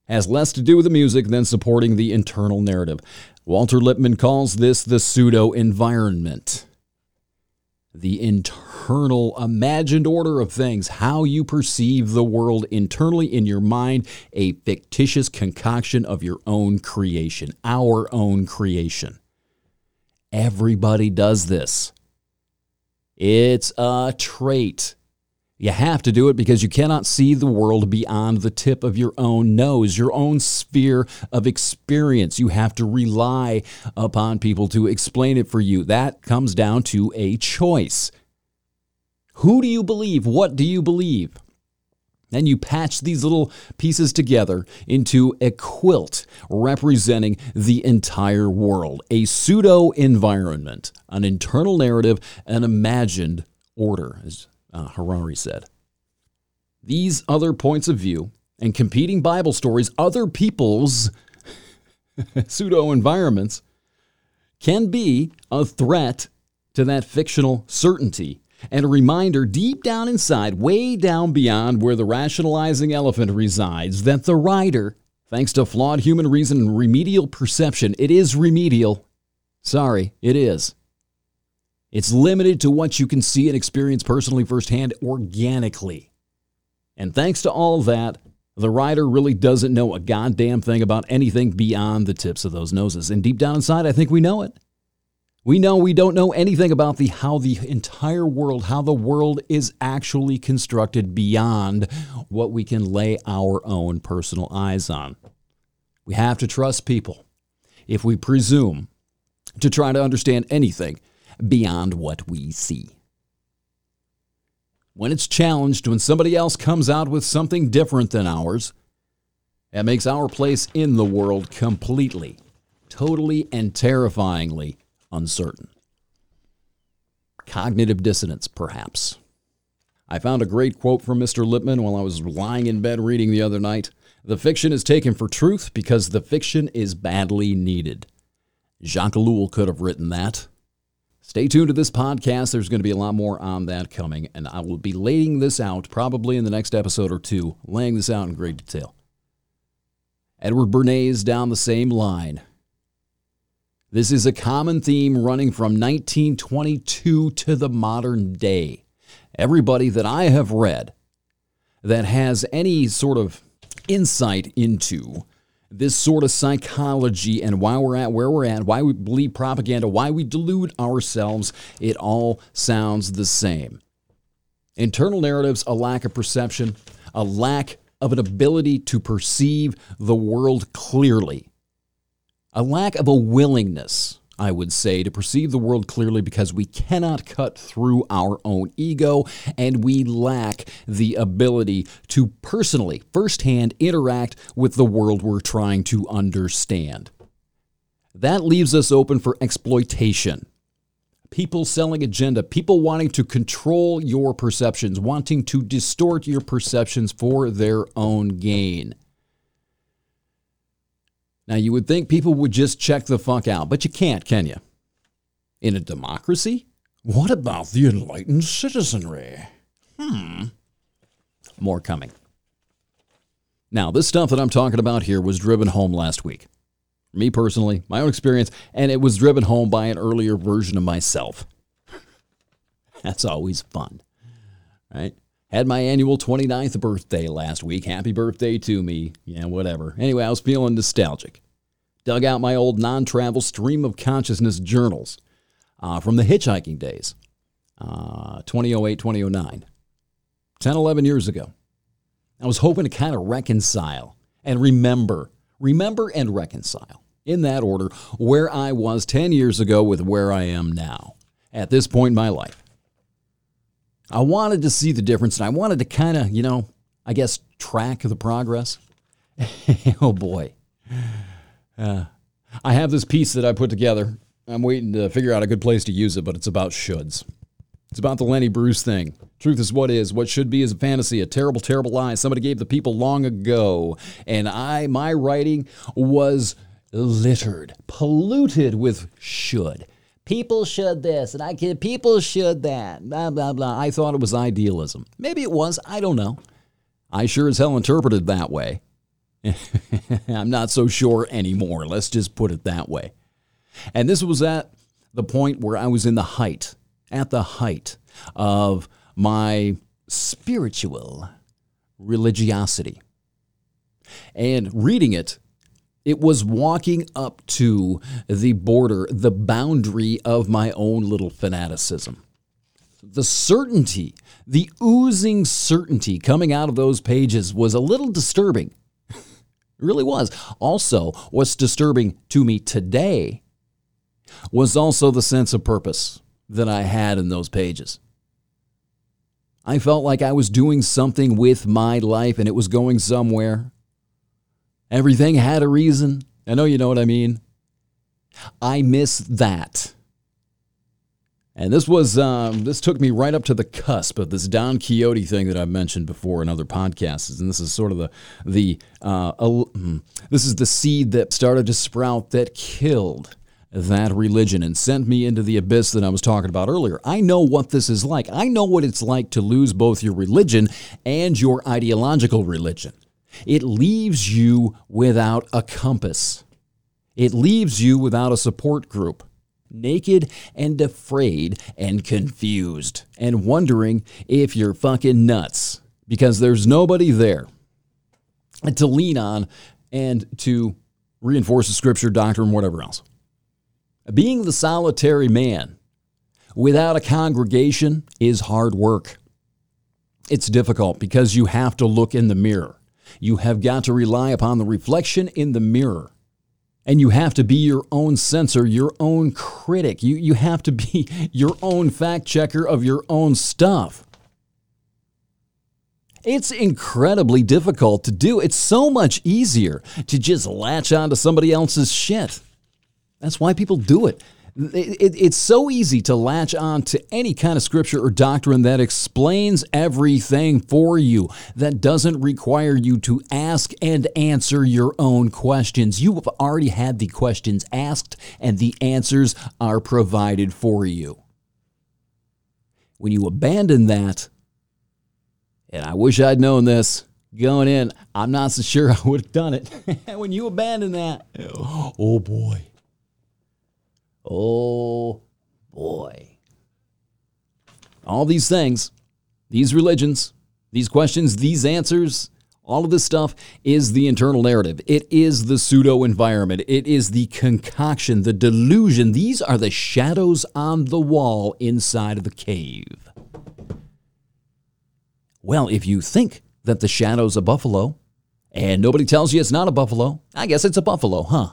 Has less to do with the music than supporting the internal narrative. Walter Lippmann calls this the pseudo environment. The internal imagined order of things, how you perceive the world internally in your mind, a fictitious concoction of your own creation, our own creation. Everybody does this. It's a trait. You have to do it because you cannot see the world beyond the tip of your own nose, your own sphere of experience. You have to rely upon people to explain it for you. That comes down to a choice. Who do you believe? What do you believe? Then you patch these little pieces together into a quilt representing the entire world, a pseudo environment, an internal narrative, an imagined order, as uh, Harari said. These other points of view and competing Bible stories, other people's pseudo environments, can be a threat to that fictional certainty and a reminder deep down inside, way down beyond where the rationalizing elephant resides, that the writer, thanks to flawed human reason and remedial perception, it is remedial. Sorry, it is. It's limited to what you can see and experience personally firsthand organically. And thanks to all that, the writer really doesn't know a goddamn thing about anything beyond the tips of those noses. And deep down inside, I think we know it. We know we don't know anything about the how the entire world, how the world is actually constructed beyond what we can lay our own personal eyes on. We have to trust people if we presume to try to understand anything beyond what we see. When it's challenged, when somebody else comes out with something different than ours, that makes our place in the world completely, totally, and terrifyingly uncertain. Cognitive dissonance, perhaps. I found a great quote from Mr. Lippmann while I was lying in bed reading the other night. The fiction is taken for truth because the fiction is badly needed. Jacques Ellul could have written that. Stay tuned to this podcast. There's going to be a lot more on that coming, and I will be laying this out probably in the next episode or two, laying this out in great detail. Edward Bernays down the same line. This is a common theme running from 1922 to the modern day. Everybody that I have read that has any sort of insight into this sort of psychology and why we're at where we're at, why we believe propaganda, why we delude ourselves, it all sounds the same. Internal narratives, a lack of perception, a lack of an ability to perceive the world clearly, a lack of a willingness, I would say, to perceive the world clearly because we cannot cut through our own ego and we lack the ability to personally, firsthand interact with the world we're trying to understand. That leaves us open for exploitation people selling agenda, people wanting to control your perceptions, wanting to distort your perceptions for their own gain. Now, you would think people would just check the fuck out, but you can't, can you? In a democracy? What about the enlightened citizenry? Hmm. More coming. Now, this stuff that I'm talking about here was driven home last week me personally, my own experience, and it was driven home by an earlier version of myself. That's always fun, right? Had my annual 29th birthday last week. Happy birthday to me. Yeah, whatever. Anyway, I was feeling nostalgic. Dug out my old non travel stream of consciousness journals uh, from the hitchhiking days, uh, 2008, 2009, 10, 11 years ago. I was hoping to kind of reconcile and remember, remember and reconcile in that order, where I was 10 years ago with where I am now at this point in my life. I wanted to see the difference and I wanted to kind of, you know, I guess track the progress. oh boy. Uh, I have this piece that I put together. I'm waiting to figure out a good place to use it, but it's about shoulds. It's about the Lenny Bruce thing. Truth is what is. What should be is a fantasy, a terrible, terrible lie somebody gave the people long ago. And I, my writing was littered, polluted with should. People should this, and I can, people should that, blah, blah, blah. I thought it was idealism. Maybe it was, I don't know. I sure as hell interpreted that way. I'm not so sure anymore. Let's just put it that way. And this was at the point where I was in the height, at the height of my spiritual religiosity. And reading it it was walking up to the border, the boundary of my own little fanaticism. The certainty, the oozing certainty coming out of those pages was a little disturbing. it really was. Also, what's disturbing to me today was also the sense of purpose that I had in those pages. I felt like I was doing something with my life and it was going somewhere. Everything had a reason. I know you know what I mean. I miss that. And this was um, this took me right up to the cusp of this Don Quixote thing that I've mentioned before in other podcasts, and this is sort of the the uh, uh, this is the seed that started to sprout that killed that religion and sent me into the abyss that I was talking about earlier. I know what this is like. I know what it's like to lose both your religion and your ideological religion. It leaves you without a compass. It leaves you without a support group, naked and afraid and confused, and wondering if you're fucking nuts because there's nobody there to lean on and to reinforce the scripture, doctrine, whatever else. Being the solitary man without a congregation is hard work. It's difficult because you have to look in the mirror. You have got to rely upon the reflection in the mirror. And you have to be your own censor, your own critic. You, you have to be your own fact checker of your own stuff. It's incredibly difficult to do. It's so much easier to just latch onto somebody else's shit. That's why people do it. It, it, it's so easy to latch on to any kind of scripture or doctrine that explains everything for you, that doesn't require you to ask and answer your own questions. You have already had the questions asked, and the answers are provided for you. When you abandon that, and I wish I'd known this going in, I'm not so sure I would have done it. when you abandon that, oh boy. Oh boy. All these things, these religions, these questions, these answers, all of this stuff is the internal narrative. It is the pseudo environment. It is the concoction, the delusion. These are the shadows on the wall inside of the cave. Well, if you think that the shadow's a buffalo and nobody tells you it's not a buffalo, I guess it's a buffalo, huh?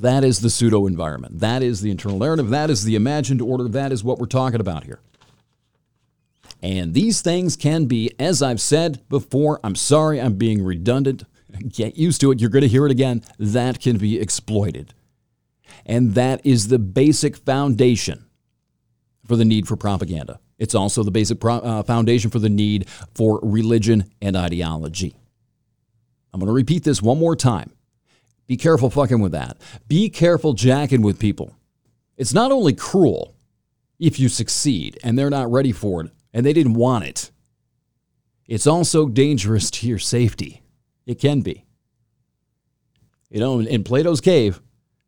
That is the pseudo environment. That is the internal narrative. That is the imagined order. That is what we're talking about here. And these things can be, as I've said before, I'm sorry I'm being redundant. Get used to it. You're going to hear it again. That can be exploited. And that is the basic foundation for the need for propaganda. It's also the basic pro- uh, foundation for the need for religion and ideology. I'm going to repeat this one more time. Be careful fucking with that. Be careful jacking with people. It's not only cruel if you succeed and they're not ready for it and they didn't want it, it's also dangerous to your safety. It can be. You know, in Plato's cave,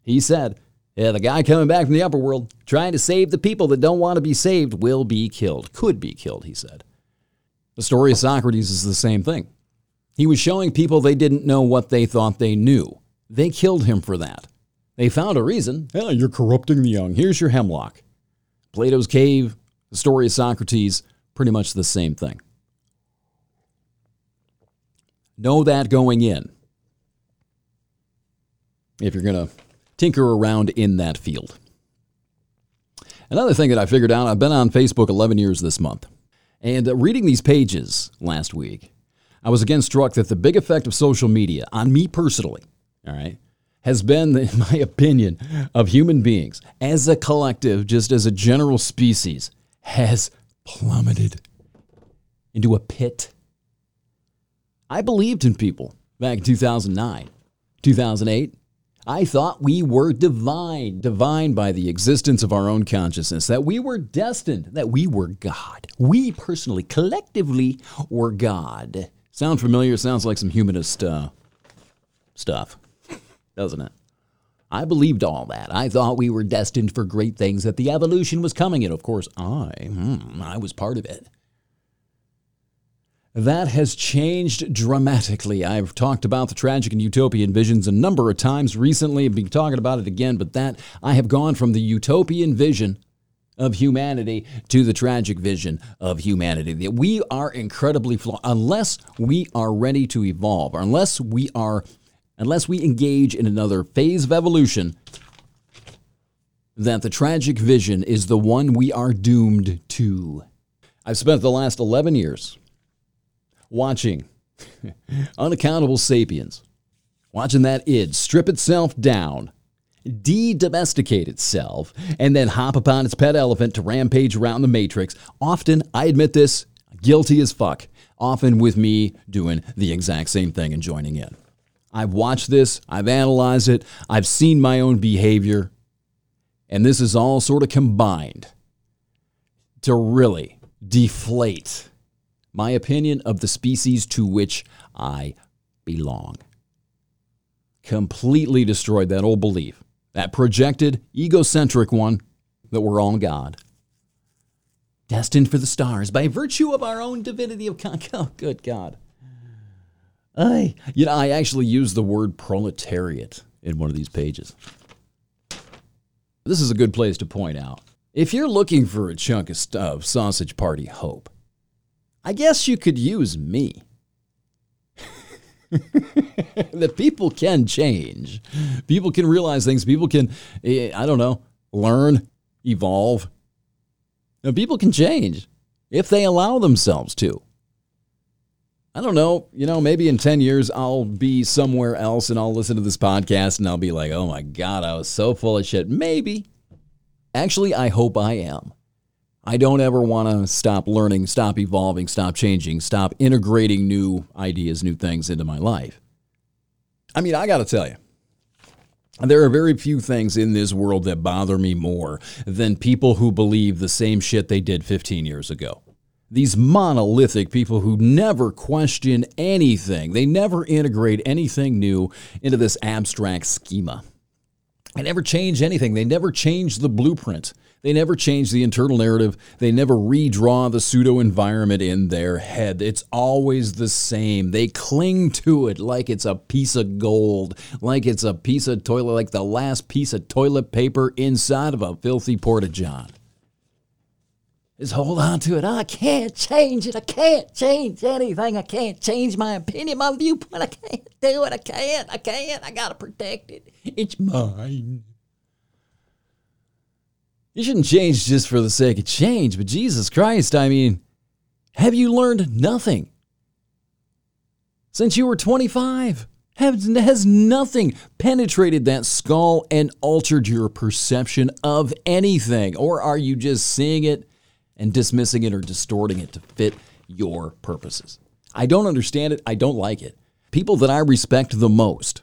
he said, yeah, the guy coming back from the upper world trying to save the people that don't want to be saved will be killed. Could be killed, he said. The story of Socrates is the same thing. He was showing people they didn't know what they thought they knew. They killed him for that. They found a reason. Oh, you're corrupting the young. Here's your hemlock. Plato's cave, the story of Socrates, pretty much the same thing. Know that going in. If you're going to tinker around in that field. Another thing that I figured out, I've been on Facebook 11 years this month. And uh, reading these pages last week, I was again struck that the big effect of social media on me personally all right, has been, in my opinion, of human beings as a collective, just as a general species, has plummeted into a pit. I believed in people back in 2009, 2008. I thought we were divine, divine by the existence of our own consciousness, that we were destined, that we were God. We personally, collectively, were God. Sound familiar? Sounds like some humanist uh, stuff doesn't it? I believed all that. I thought we were destined for great things, that the evolution was coming, and of course, I, hmm, I was part of it. That has changed dramatically. I've talked about the tragic and utopian visions a number of times recently. I've been talking about it again, but that I have gone from the utopian vision of humanity to the tragic vision of humanity. That we are incredibly flawed unless we are ready to evolve, unless we are unless we engage in another phase of evolution, that the tragic vision is the one we are doomed to. I've spent the last 11 years watching Unaccountable Sapiens, watching that id strip itself down, de domesticate itself, and then hop upon its pet elephant to rampage around the Matrix. Often, I admit this, guilty as fuck, often with me doing the exact same thing and joining in. I've watched this, I've analyzed it, I've seen my own behavior, and this is all sort of combined to really deflate my opinion of the species to which I belong. Completely destroyed that old belief, that projected, egocentric one that we're all God. Destined for the stars by virtue of our own divinity of God. Oh, good God. I, you know, I actually use the word proletariat in one of these pages. This is a good place to point out. If you're looking for a chunk of, stuff, sausage party hope, I guess you could use me. that people can change. People can realize things. People can, eh, I don't know, learn, evolve. Now, people can change if they allow themselves to. I don't know, you know, maybe in 10 years I'll be somewhere else and I'll listen to this podcast and I'll be like, oh my God, I was so full of shit. Maybe. Actually, I hope I am. I don't ever want to stop learning, stop evolving, stop changing, stop integrating new ideas, new things into my life. I mean, I got to tell you, there are very few things in this world that bother me more than people who believe the same shit they did 15 years ago. These monolithic people who never question anything, they never integrate anything new into this abstract schema. They never change anything, they never change the blueprint. They never change the internal narrative. They never redraw the pseudo environment in their head. It's always the same. They cling to it like it's a piece of gold, like it's a piece of toilet, like the last piece of toilet paper inside of a filthy porta john. Just hold on to it. I can't change it. I can't change anything. I can't change my opinion, my viewpoint. I can't do it. I can't. I can't. I gotta protect it. It's mine. You shouldn't change just for the sake of change, but Jesus Christ, I mean, have you learned nothing? Since you were 25, have, has nothing penetrated that skull and altered your perception of anything? Or are you just seeing it and dismissing it or distorting it to fit your purposes? I don't understand it. I don't like it. People that I respect the most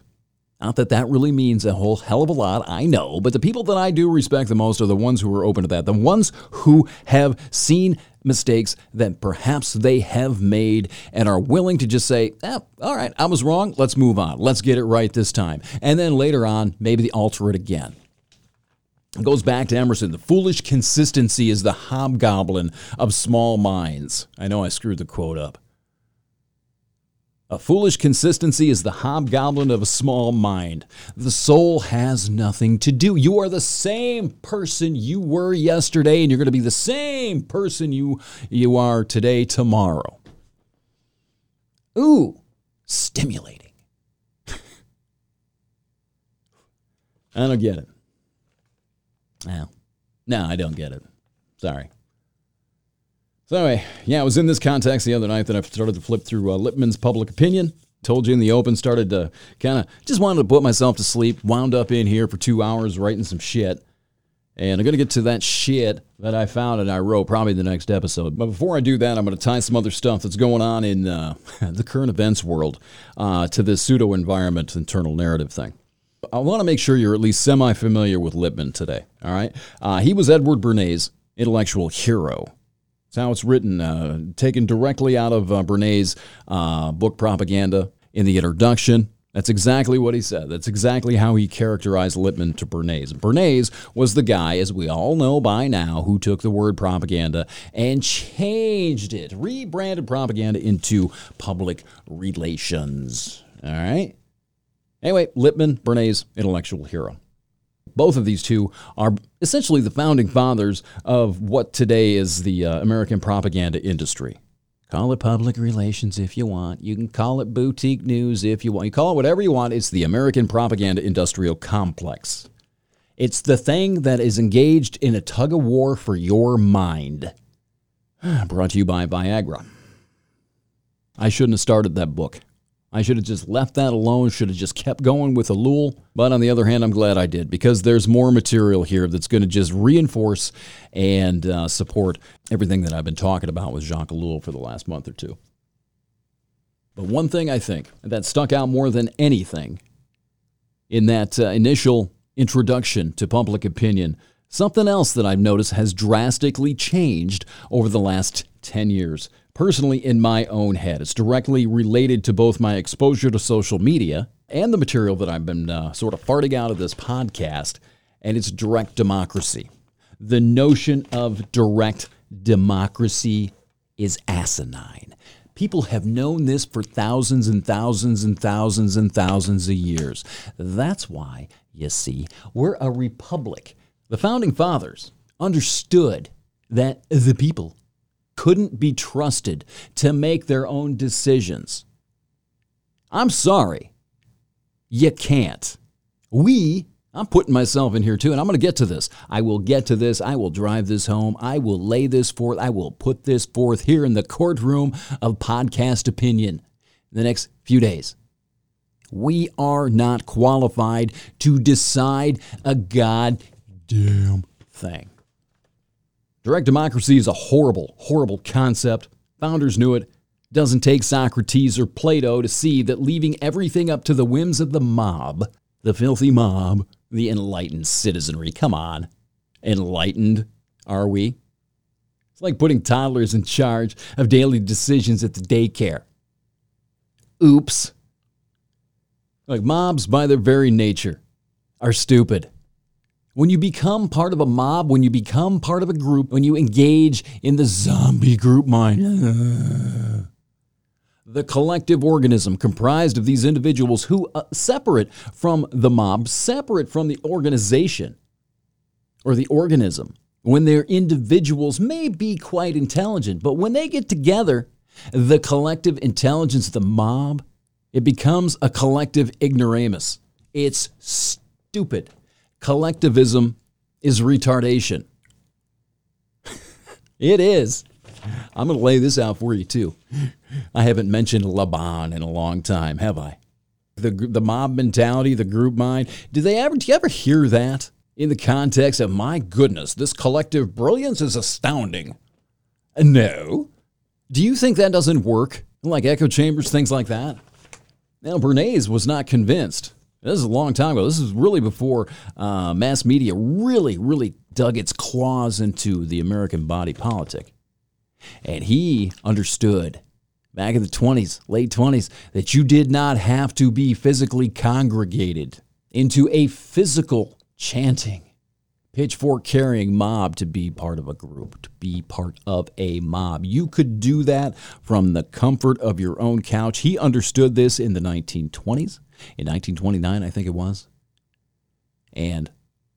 not that that really means a whole hell of a lot, I know, but the people that I do respect the most are the ones who are open to that, the ones who have seen mistakes that perhaps they have made and are willing to just say, eh, all right, I was wrong, let's move on, let's get it right this time. And then later on, maybe alter it again. Goes back to Emerson. The foolish consistency is the hobgoblin of small minds. I know I screwed the quote up. A foolish consistency is the hobgoblin of a small mind. The soul has nothing to do. You are the same person you were yesterday, and you're going to be the same person you, you are today, tomorrow. Ooh, stimulating. I don't get it. No, no, I don't get it. Sorry. So anyway, yeah, it was in this context the other night that I started to flip through uh, Lippmann's public opinion. Told you in the open, started to kind of just wanted to put myself to sleep. Wound up in here for two hours writing some shit. And I'm to get to that shit that I found and I wrote probably the next episode. But before I do that, I'm to tie some other stuff that's going on in uh, the current events world uh, to this pseudo environment internal narrative thing. I want to make sure you're at least semi familiar with Lippmann today. All right. Uh, he was Edward Bernays' intellectual hero. It's how it's written, uh, taken directly out of uh, Bernays' uh, book Propaganda in the introduction. That's exactly what he said. That's exactly how he characterized Lippmann to Bernays. Bernays was the guy, as we all know by now, who took the word propaganda and changed it, rebranded propaganda into public relations. All right? Anyway, Lippmann, Bernays, intellectual hero both of these two are essentially the founding fathers of what today is the uh, American propaganda industry. Call it public relations if you want. You can call it boutique news if you want. You call it whatever you want. It's the American propaganda industrial complex. It's the thing that is engaged in a tug of war for your mind. Brought to you by Viagra. I shouldn't have started that book. I should have just left that alone, should have just kept going with Ellul. But on the other hand, I'm glad I did because there's more material here that's going to just reinforce and uh, support everything that I've been talking about with Jacques Ellul for the last month or two. But one thing I think that stuck out more than anything in that uh, initial introduction to public opinion, something else that I've noticed has drastically changed over the last 10 years personally in my own head. It's directly related to both my exposure to social media and the material that I've been uh, sort of farting out of this podcast, and it's direct democracy. The notion of direct democracy is asinine. People have known this for thousands and thousands and thousands and thousands of years. That's why, you see, we're a republic. The founding fathers understood that the people couldn't be trusted to make their own decisions. I'm sorry. You can't. We, I'm putting myself in here too, and I'm going to get to this. I will get to this. I will drive this home. I will lay this forth. I will put this forth here in the courtroom of podcast opinion in the next few days. We are not qualified to decide a goddamn thing. Direct democracy is a horrible, horrible concept. Founders knew it. Doesn't take Socrates or Plato to see that leaving everything up to the whims of the mob, the filthy mob, the enlightened citizenry. Come on. Enlightened, are we? It's like putting toddlers in charge of daily decisions at the daycare. Oops. Like mobs, by their very nature, are stupid. When you become part of a mob, when you become part of a group, when you engage in the zombie group mind, the collective organism comprised of these individuals who, uh, separate from the mob, separate from the organization or the organism, when they're individuals, may be quite intelligent, but when they get together, the collective intelligence the mob, it becomes a collective ignoramus. It's stupid. Collectivism is retardation. it is. I'm going to lay this out for you, too. I haven't mentioned Le Bon in a long time, have I? The, the mob mentality, the group mind. Do they ever, do you ever hear that in the context of, my goodness, this collective brilliance is astounding? Uh, no. Do you think that doesn't work? Like echo chambers, things like that? Now, Bernays was not convinced. This is a long time ago. This is really before uh, mass media really, really dug its claws into the American body politic. And he understood back in the 20s, late 20s, that you did not have to be physically congregated into a physical chanting pitchfork carrying mob to be part of a group, to be part of a mob. You could do that from the comfort of your own couch. He understood this in the 1920s, in 1929, I think it was. And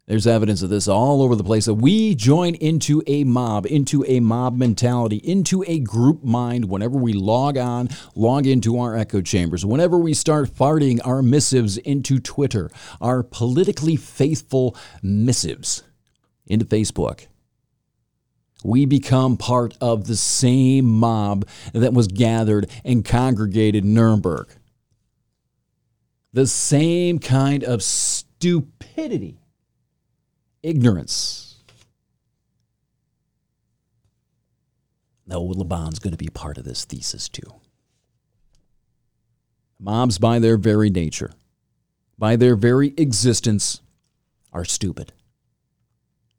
there's evidence of this all over the place that we join into a mob, into a mob mentality, into a group mind whenever we log on, log into our echo chambers, whenever we start farting our missives into Twitter, our politically faithful missives into Facebook. We become part of the same mob that was gathered and congregated in Nuremberg. The same kind of stupidity, ignorance. No, Le Bon's going to be part of this thesis too. Mobs, by their very nature, by their very existence, are stupid.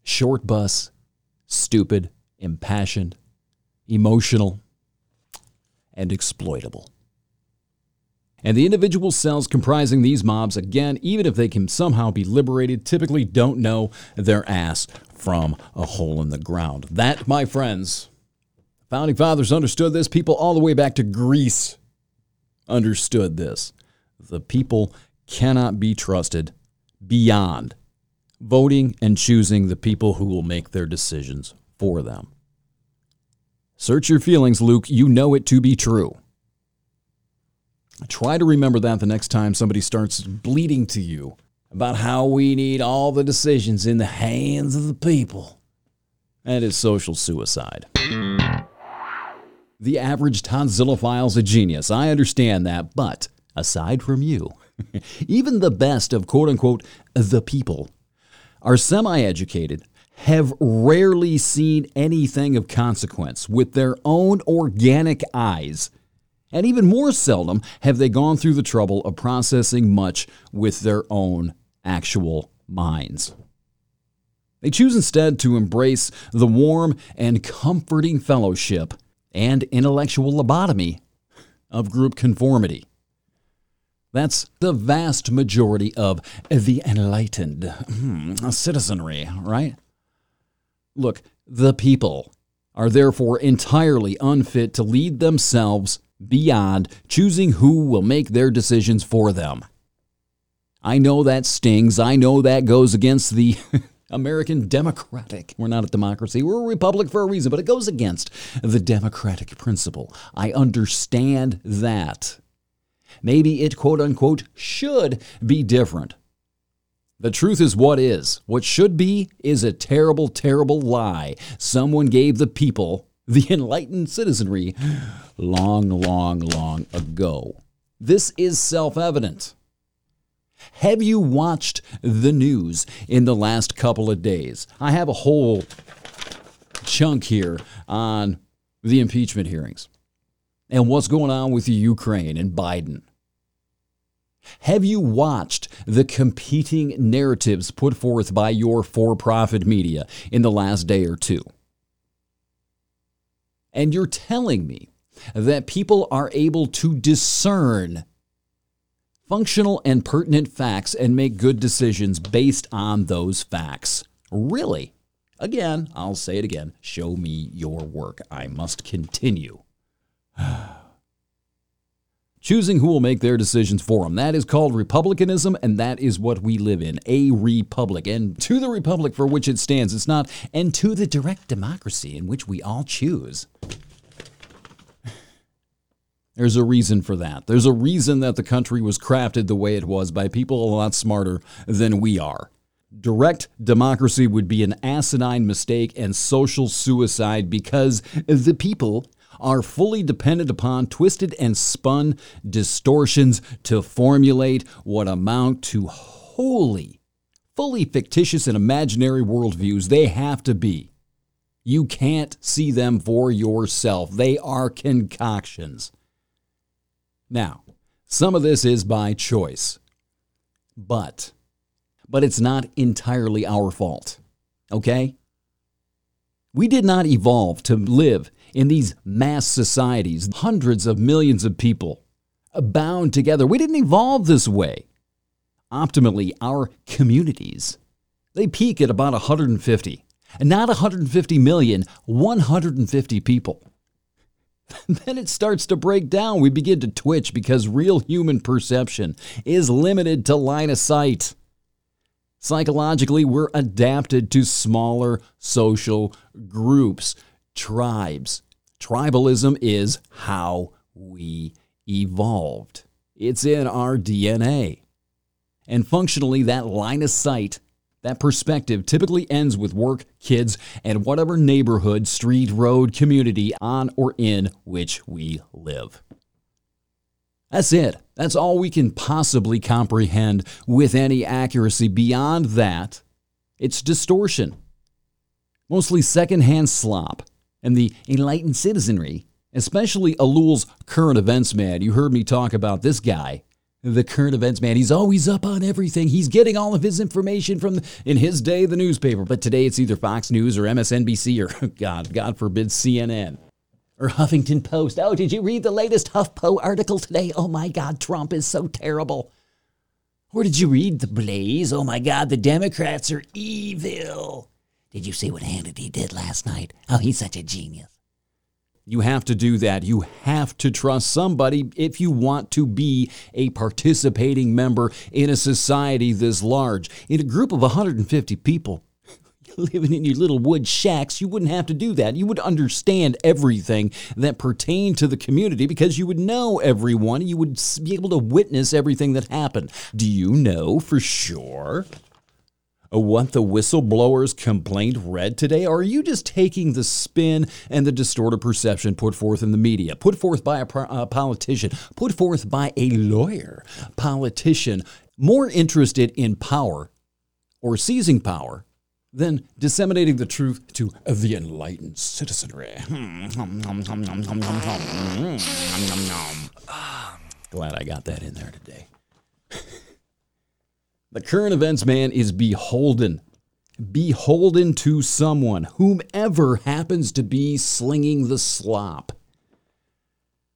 Short bus, stupid, impassioned, emotional, and exploitable. And the individual cells comprising these mobs, again, even if they can somehow be liberated, typically don't know their ass from a hole in the ground. That, my friends, founding fathers understood this. People all the way back to Greece understood this. The people cannot be trusted beyond voting and choosing the people who will make their decisions for them. Search your feelings, Luke. You know it to be true. Try to remember that the next time somebody starts bleating to you about how we need all the decisions in the hands of the people. That is social suicide. The average tonsilophile's a genius. I understand that. But aside from you, even the best of quote unquote the people are semi educated, have rarely seen anything of consequence with their own organic eyes. And even more seldom have they gone through the trouble of processing much with their own actual minds. They choose instead to embrace the warm and comforting fellowship and intellectual lobotomy of group conformity. That's the vast majority of the enlightened hmm, citizenry, right? Look, the people are therefore entirely unfit to lead themselves beyond choosing who will make their decisions for them. I know that stings. I know that goes against the American democratic. We're not a democracy. We're a republic for a reason, but it goes against the democratic principle. I understand that. Maybe it, quote unquote, should be different. The truth is what is. What should be is a terrible, terrible lie someone gave the people, the enlightened citizenry, long, long, long ago. This is self evident. Have you watched the news in the last couple of days? I have a whole chunk here on the impeachment hearings and what's going on with Ukraine and Biden. Have you watched the competing narratives put forth by your for profit media in the last day or two? And you're telling me that people are able to discern functional and pertinent facts and make good decisions based on those facts. Really? Again, I'll say it again show me your work. I must continue. Choosing who will make their decisions for them. That is called republicanism, and that is what we live in a republic. And to the republic for which it stands, it's not, and to the direct democracy in which we all choose. There's a reason for that. There's a reason that the country was crafted the way it was by people a lot smarter than we are. Direct democracy would be an asinine mistake and social suicide because the people are fully dependent upon twisted and spun distortions to formulate what amount to wholly, fully fictitious and imaginary worldviews they have to be. You can't see them for yourself. They are concoctions. Now, some of this is by choice, but but it's not entirely our fault. Okay? We did not evolve to live in these mass societies, hundreds of millions of people bound together. We didn't evolve this way. Optimally, our communities, they peak at about 150. And not 150 million, 150 people. then it starts to break down. We begin to twitch because real human perception is limited to line of sight. Psychologically, we're adapted to smaller social groups, tribes. Tribalism is how we evolved, it's in our DNA. And functionally, that line of sight that perspective typically ends with work, kids, and whatever neighborhood, street, road, community on or in which we live. That's it. That's all we can possibly comprehend with any accuracy. Beyond that, it's distortion. Mostly secondhand slop. And the enlightened citizenry, especially Ellul's current events man, you heard me talk about this guy the current events man. He's always up on everything. He's getting all of his information from, in his day, the newspaper. But today it's either Fox News or MSNBC or, God, God forbid, CNN or Huffington Post. Oh, did you read the latest HuffPo article today? Oh my God, Trump is so terrible. Or did you read the Blaze? Oh my God, the Democrats are evil. Did you see what Hannity did last night? Oh, he's such a genius. You have to do that. You have to trust somebody if you want to be a participating member in a society this large. In a group of 150 people, living in your little wood shacks, you wouldn't have to do that. You would understand everything that pertained to the community because you would know everyone. You would be able to witness everything that happened. Do you know for sure what the whistleblower's complaint read today? Or are you just taking the spin and the distorted perception put forth in the media, put forth by a, a uh, politician, put forth by a lawyer, politician, more interested in power or seizing power than disseminating the truth to the enlightened citizenry? Glad I got that in there today. The current events man is beholden, beholden to someone, whomever happens to be slinging the slop.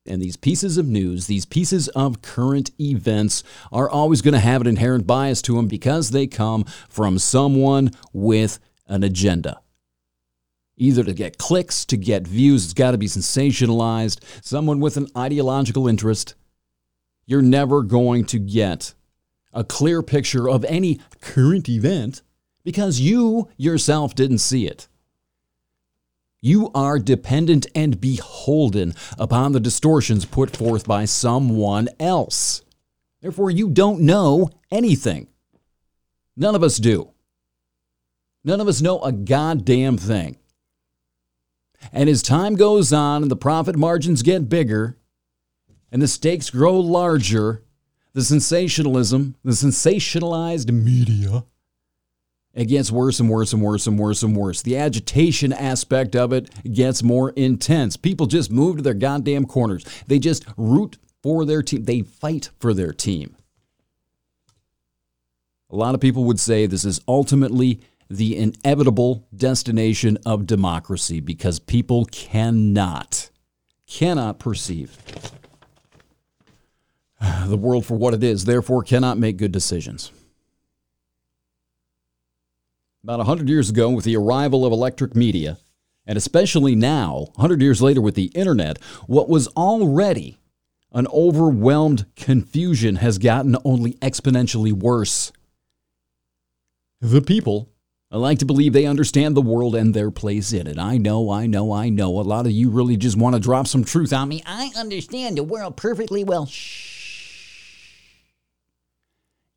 And these pieces of news, these pieces of current events, are always going to have an inherent bias to them because they come from someone with an agenda. Either to get clicks, to get views, it's got to be sensationalized, someone with an ideological interest. You're never going to get a clear picture of any current event because you yourself didn't see it. You are dependent and beholden upon the distortions put forth by someone else. Therefore, you don't know anything. None of us do. None of us know a goddamn thing. And as time goes on and the profit margins get bigger and the stakes grow larger, the sensationalism, the sensationalized media, it gets worse and worse and worse and worse and worse. The agitation aspect of it gets more intense. People just move to their goddamn corners. They just root for their team, they fight for their team. A lot of people would say this is ultimately the inevitable destination of democracy because people cannot, cannot perceive the world for what it is, therefore, cannot make good decisions. About 100 years ago, with the arrival of electric media, and especially now, 100 years later with the internet, what was already an overwhelmed confusion has gotten only exponentially worse. The people I like to believe they understand the world and their place in it. I know, I know, I know. A lot of you really just want to drop some truth on me. I understand the world perfectly well. Shh.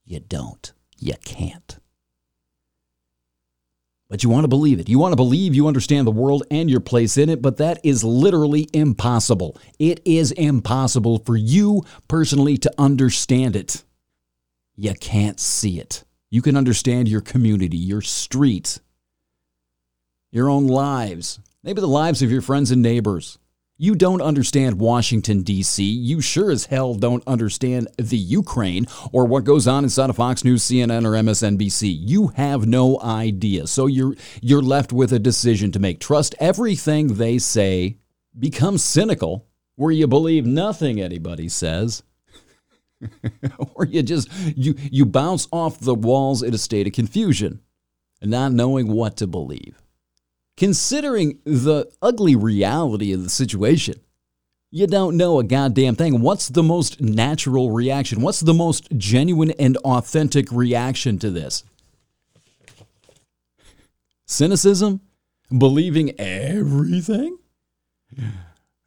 You don't. You can't. But you want to believe it. You want to believe you understand the world and your place in it, but that is literally impossible. It is impossible for you personally to understand it. You can't see it. You can understand your community, your street, your own lives, maybe the lives of your friends and neighbors. You don't understand Washington, D.C. You sure as hell don't understand the Ukraine or what goes on inside of Fox News, CNN, or MSNBC. You have no idea. So you're, you're left with a decision to make. Trust everything they say, become cynical, where you believe nothing anybody says, or you just you you bounce off the walls in a state of confusion and not knowing what to believe. Considering the ugly reality of the situation, you don't know a goddamn thing. What's the most natural reaction? What's the most genuine and authentic reaction to this? Cynicism? Believing everything?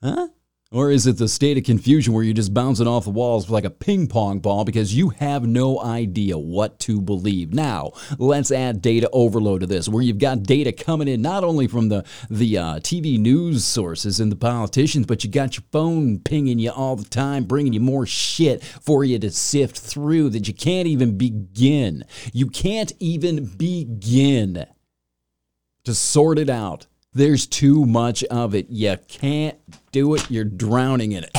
Huh? Or is it the state of confusion where you're just bouncing off the walls like a ping pong ball because you have no idea what to believe? Now, let's add data overload to this, where you've got data coming in not only from the, the uh, TV news sources and the politicians, but you got your phone pinging you all the time, bringing you more shit for you to sift through that you can't even begin. You can't even begin to sort it out. There's too much of it. You can't do it. You're drowning in it.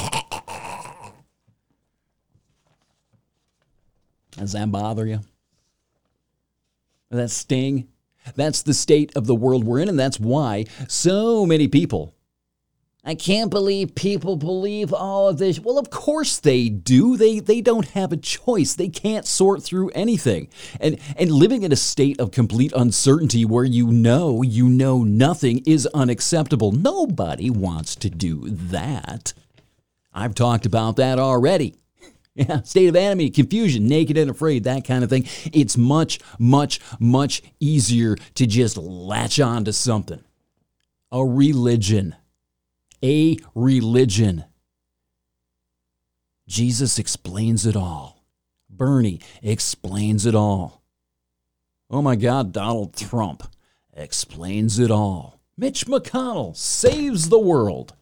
Does that bother you? Does that sting? That's the state of the world we're in, and that's why so many people I can't believe people believe all of this. Well, of course they do. They they don't have a choice. They can't sort through anything. And and living in a state of complete uncertainty where you know you know nothing is unacceptable. Nobody wants to do that. I've talked about that already. Yeah, state of enemy, confusion, naked and afraid, that kind of thing. It's much, much, much easier to just latch on to something. A religion a religion. Jesus explains it all. Bernie explains it all. Oh my God, Donald Trump explains it all. Mitch McConnell saves the world.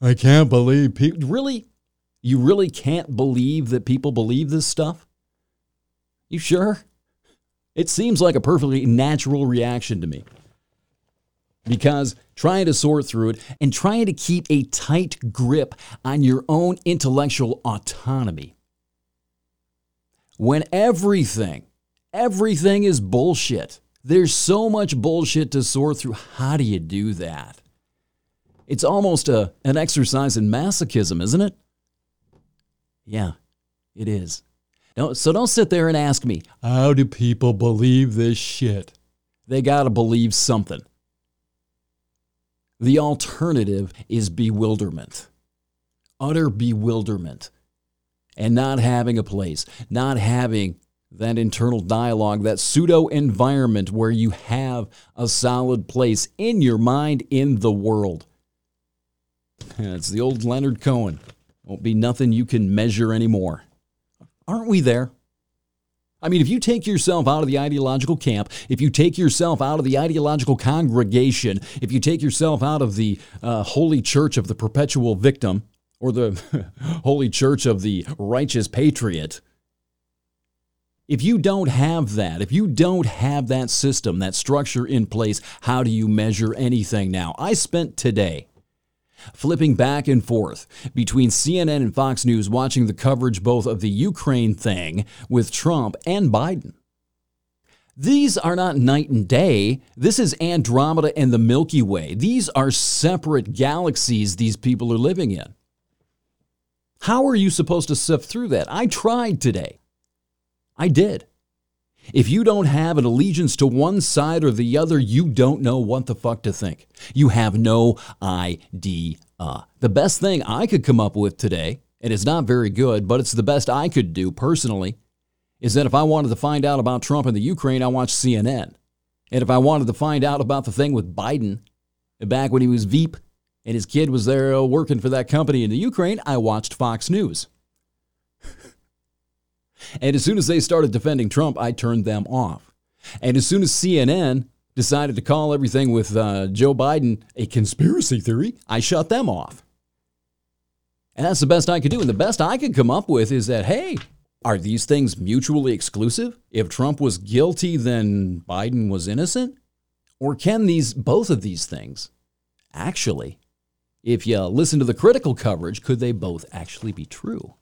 I can't believe people. Really? You really can't believe that people believe this stuff? You sure? It seems like a perfectly natural reaction to me because trying to sort through it and trying to keep a tight grip on your own intellectual autonomy. When everything, everything is bullshit, there's so much bullshit to sort through. How do you do that? It's almost a, an exercise in masochism, isn't it? Yeah, it is. So don't sit there and ask me, how do people believe this shit? They got to believe something. The alternative is bewilderment, utter bewilderment, and not having a place, not having that internal dialogue, that pseudo environment where you have a solid place in your mind in the world. It's the old Leonard Cohen. Won't be nothing you can measure anymore. Aren't we there? I mean, if you take yourself out of the ideological camp, if you take yourself out of the ideological congregation, if you take yourself out of the uh, holy church of the perpetual victim, or the Holy Church of the Righteous Patriot. If you don't have that, if you don't have that system, that structure in place, how do you measure anything now? I spent today flipping back and forth between CNN and Fox News, watching the coverage both of the Ukraine thing with Trump and Biden. These are not night and day. This is Andromeda and the Milky Way. These are separate galaxies these people are living in. How are you supposed to sift through that? I tried today. I did. If you don't have an allegiance to one side or the other, you don't know what the fuck to think. You have no idea. The best thing I could come up with today, and it's not very good, but it's the best I could do personally, is that if I wanted to find out about Trump and the Ukraine, I watched CNN. And if I wanted to find out about the thing with Biden back when he was Veep and his kid was there uh, working for that company in the Ukraine, I watched Fox News. And as soon as they started defending Trump, I turned them off. And as soon as CNN decided to call everything with uh, Joe Biden a conspiracy theory, I shut them off. And that's the best I could do. And the best I could come up with is that, hey, are these things mutually exclusive? If Trump was guilty, then Biden was innocent? Or can these both of these things actually, if you listen to the critical coverage, could they both actually be true?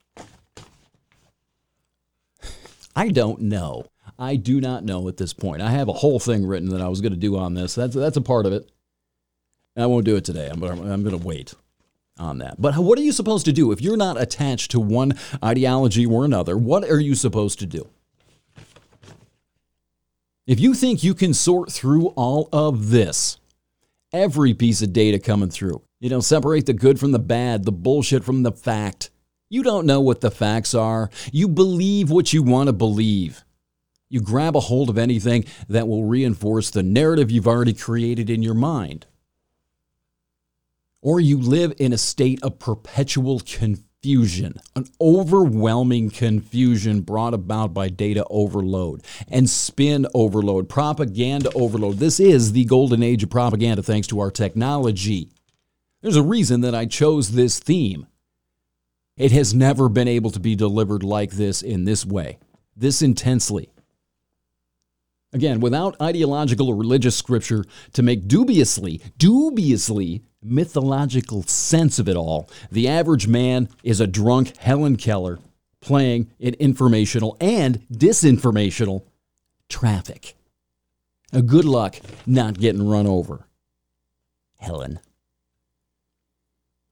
I don't know. I do not know at this point. I have a whole thing written that I was going to do on this. That's that's a part of it. I won't do it today. I'm, I'm going to wait on that. But what are you supposed to do if you're not attached to one ideology or another? What are you supposed to do? If you think you can sort through all of this, every piece of data coming through, you know, separate the good from the bad, the bullshit from the fact, you don't know what the facts are. You believe what you want to believe. You grab a hold of anything that will reinforce the narrative you've already created in your mind. Or you live in a state of perpetual confusion, an overwhelming confusion brought about by data overload and spin overload, propaganda overload. This is the golden age of propaganda thanks to our technology. There's a reason that I chose this theme. It has never been able to be delivered like this in this way, this intensely. Again, without ideological or religious scripture to make dubiously, dubiously mythological sense of it all, the average man is a drunk Helen Keller playing in informational and disinformational traffic. Good luck not getting run over. Helen.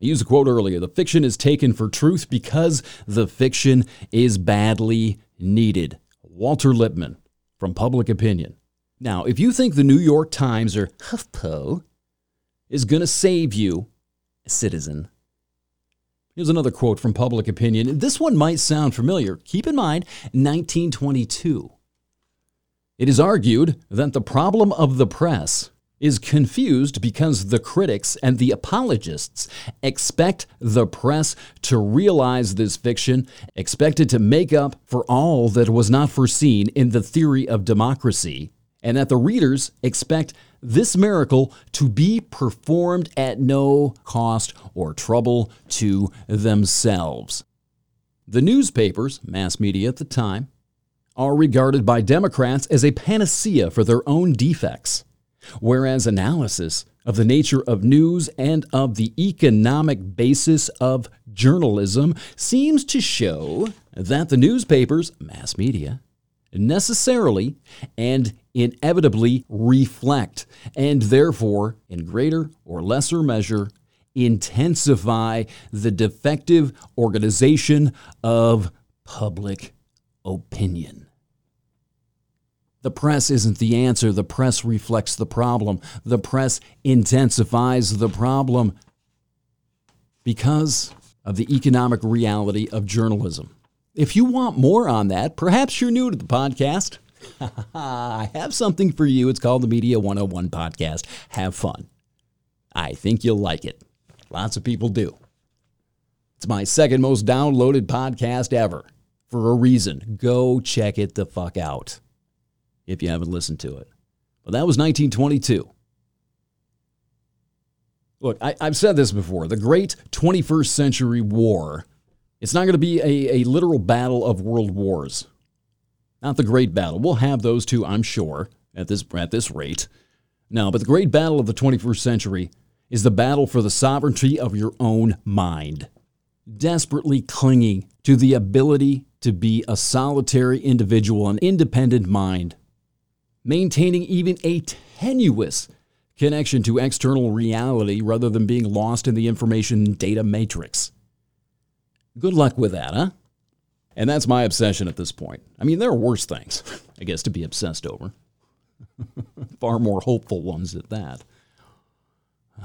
I used a quote earlier the fiction is taken for truth because the fiction is badly needed. Walter Lippmann from Public Opinion. Now, if you think the New York Times or HuffPo is going to save you, citizen, here's another quote from Public Opinion. This one might sound familiar. Keep in mind, 1922. It is argued that the problem of the press is confused because the critics and the apologists expect the press to realize this fiction, expect it to make up for all that was not foreseen in the theory of democracy, and that the readers expect this miracle to be performed at no cost or trouble to themselves. The newspapers, mass media at the time, are regarded by Democrats as a panacea for their own defects whereas analysis of the nature of news and of the economic basis of journalism seems to show that the newspapers, mass media, necessarily and inevitably reflect, and therefore, in greater or lesser measure, intensify the defective organization of public opinion. The press isn't the answer. The press reflects the problem. The press intensifies the problem because of the economic reality of journalism. If you want more on that, perhaps you're new to the podcast. I have something for you. It's called the Media 101 Podcast. Have fun. I think you'll like it. Lots of people do. It's my second most downloaded podcast ever. For a reason. Go check it the fuck out if you haven't listened to it. But that was 1922. Look, I, have said this before. The great 21st century war, it's not going to be a, a literal battle of world wars. Not the great battle. We'll have those two, I'm sure, at this, at this rate. No, but the great battle of the 21st century is the battle for the sovereignty of your own mind. Desperately clinging to the ability to be a solitary individual, an independent mind. Maintaining even a tenuous connection to external reality rather than being lost in the information data matrix. Good luck with that, huh? And that's my obsession at this point. I mean, there are worse things, I guess, to be obsessed over. Far more hopeful ones at that.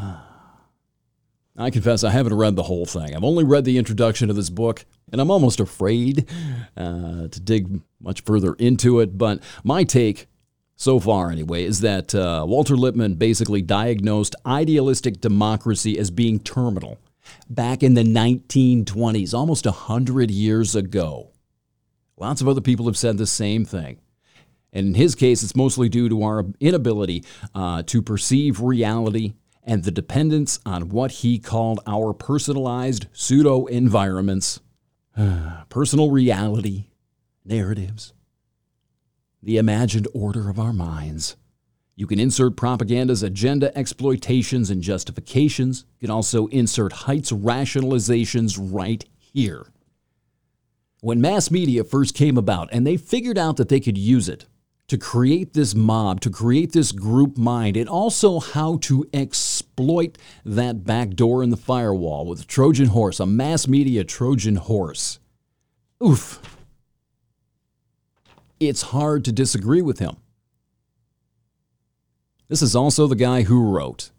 I confess I haven't read the whole thing. I've only read the introduction to this book, and I'm almost afraid uh, to dig much further into it. But my take so far anyway, is that uh, Walter Lippmann basically diagnosed idealistic democracy as being terminal back in the 1920s, almost 100 years ago. Lots of other people have said the same thing. And in his case, it's mostly due to our inability uh, to perceive reality and the dependence on what he called our personalized pseudo environments, personal reality, narratives, the imagined order of our minds. You can insert propaganda's agenda exploitations and justifications. You can also insert Haidt's rationalizations right here. When mass media first came about and they figured out that they could use it to create this mob, to create this group mind, and also how to exploit that back door in the firewall with a Trojan horse, a mass media Trojan horse. Oof it's hard to disagree with him. This is also the guy who wrote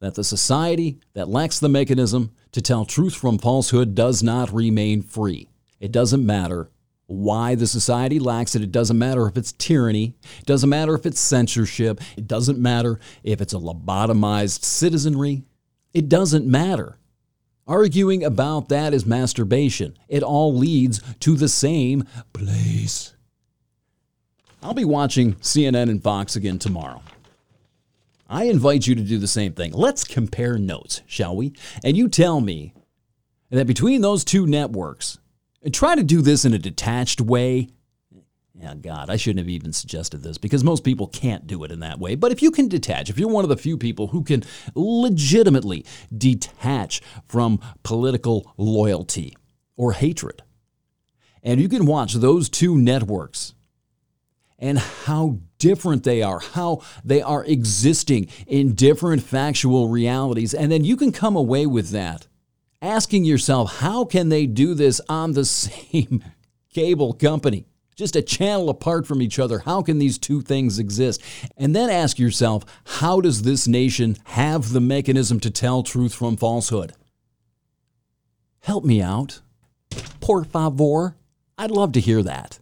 that the society that lacks the mechanism to tell truth from falsehood does not remain free. It doesn't matter why the society lacks it. It doesn't matter if it's tyranny. It doesn't matter if it's censorship. It doesn't matter if it's a lobotomized citizenry. It doesn't matter. Arguing about that is masturbation. It all leads to the same place. I'll be watching CNN and Fox again tomorrow. I invite you to do the same thing. Let's compare notes, shall we? And you tell me that between those two networks, and try to do this in a detached way. Yeah, God, I shouldn't have even suggested this because most people can't do it in that way. But if you can detach, if you're one of the few people who can legitimately detach from political loyalty or hatred, and you can watch those two networks and how different they are, how they are existing in different factual realities. And then you can come away with that asking yourself, how can they do this on the same cable company? Just a channel apart from each other. How can these two things exist? And then ask yourself, how does this nation have the mechanism to tell truth from falsehood? Help me out. Por favor. I'd love to hear that.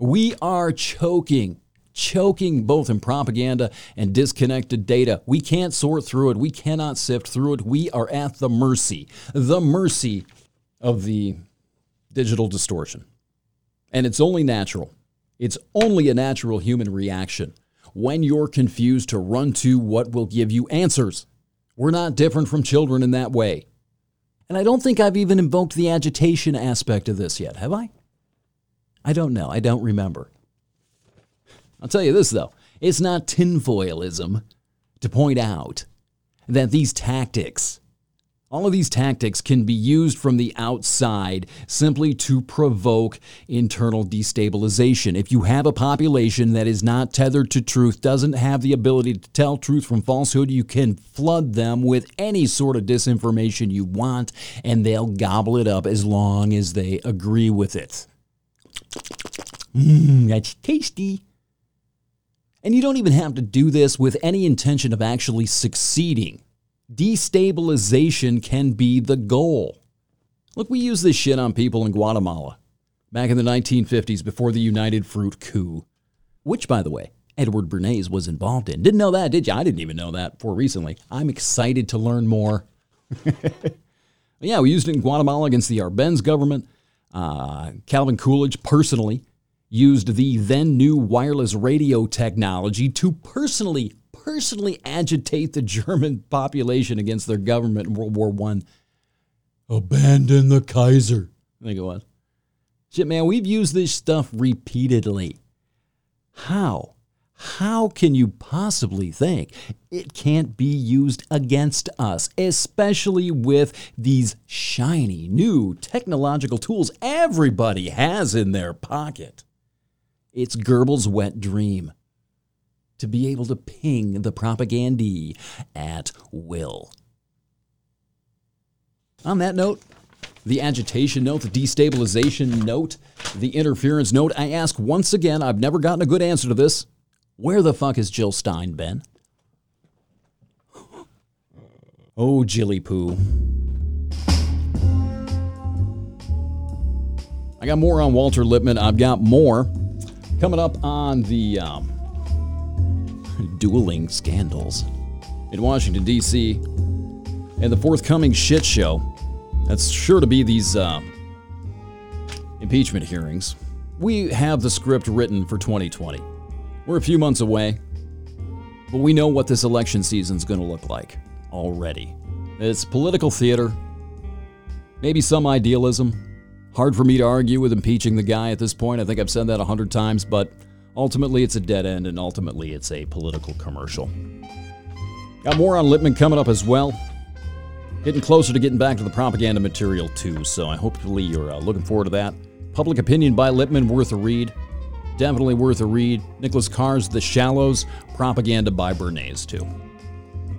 We are choking, choking both in propaganda and disconnected data. We can't sort through it. We cannot sift through it. We are at the mercy, the mercy of the digital distortion. And it's only natural. It's only a natural human reaction when you're confused to run to what will give you answers. We're not different from children in that way. And I don't think I've even invoked the agitation aspect of this yet, have I? I don't know. I don't remember. I'll tell you this, though it's not tinfoilism to point out that these tactics, all of these tactics can be used from the outside simply to provoke internal destabilization. If you have a population that is not tethered to truth, doesn't have the ability to tell truth from falsehood, you can flood them with any sort of disinformation you want, and they'll gobble it up as long as they agree with it. Mmm, that's tasty. And you don't even have to do this with any intention of actually succeeding. Destabilization can be the goal. Look, we used this shit on people in Guatemala back in the 1950s before the United Fruit coup, which, by the way, Edward Bernays was involved in. Didn't know that, did you? I didn't even know that before recently. I'm excited to learn more. yeah, we used it in Guatemala against the Arbenz government. Uh, Calvin Coolidge personally used the then new wireless radio technology to personally personally agitate the German population against their government in World War One. Abandon the Kaiser. I think it was. Shit, man, we've used this stuff repeatedly. How? How can you possibly think it can't be used against us, especially with these shiny new technological tools everybody has in their pocket? It's Goebbels' wet dream to be able to ping the propaganda at will. On that note, the agitation note, the destabilization note, the interference note, I ask once again, I've never gotten a good answer to this. Where the fuck has Jill Stein been? Oh, Jilly Poo. I got more on Walter Lippmann. I've got more coming up on the um, dueling scandals in Washington, D.C., and the forthcoming shit show. That's sure to be these uh, impeachment hearings. We have the script written for 2020. We're a few months away, but we know what this election season's going to look like already. It's political theater, maybe some idealism. Hard for me to argue with impeaching the guy at this point. I think I've said that a hundred times, but ultimately it's a dead end and ultimately it's a political commercial. Got more on Lippmann coming up as well. Getting closer to getting back to the propaganda material too, so I hopefully you're uh, looking forward to that. Public Opinion by Lippmann, worth a read. Definitely worth a read. Nicholas Carr's The Shallows, propaganda by Bernays, too.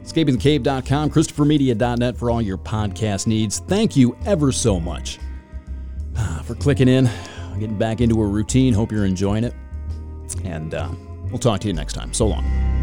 EscapingTheCave.com, ChristopherMedia.net for all your podcast needs. Thank you ever so much for clicking in, getting back into a routine. Hope you're enjoying it. And uh, we'll talk to you next time. So long.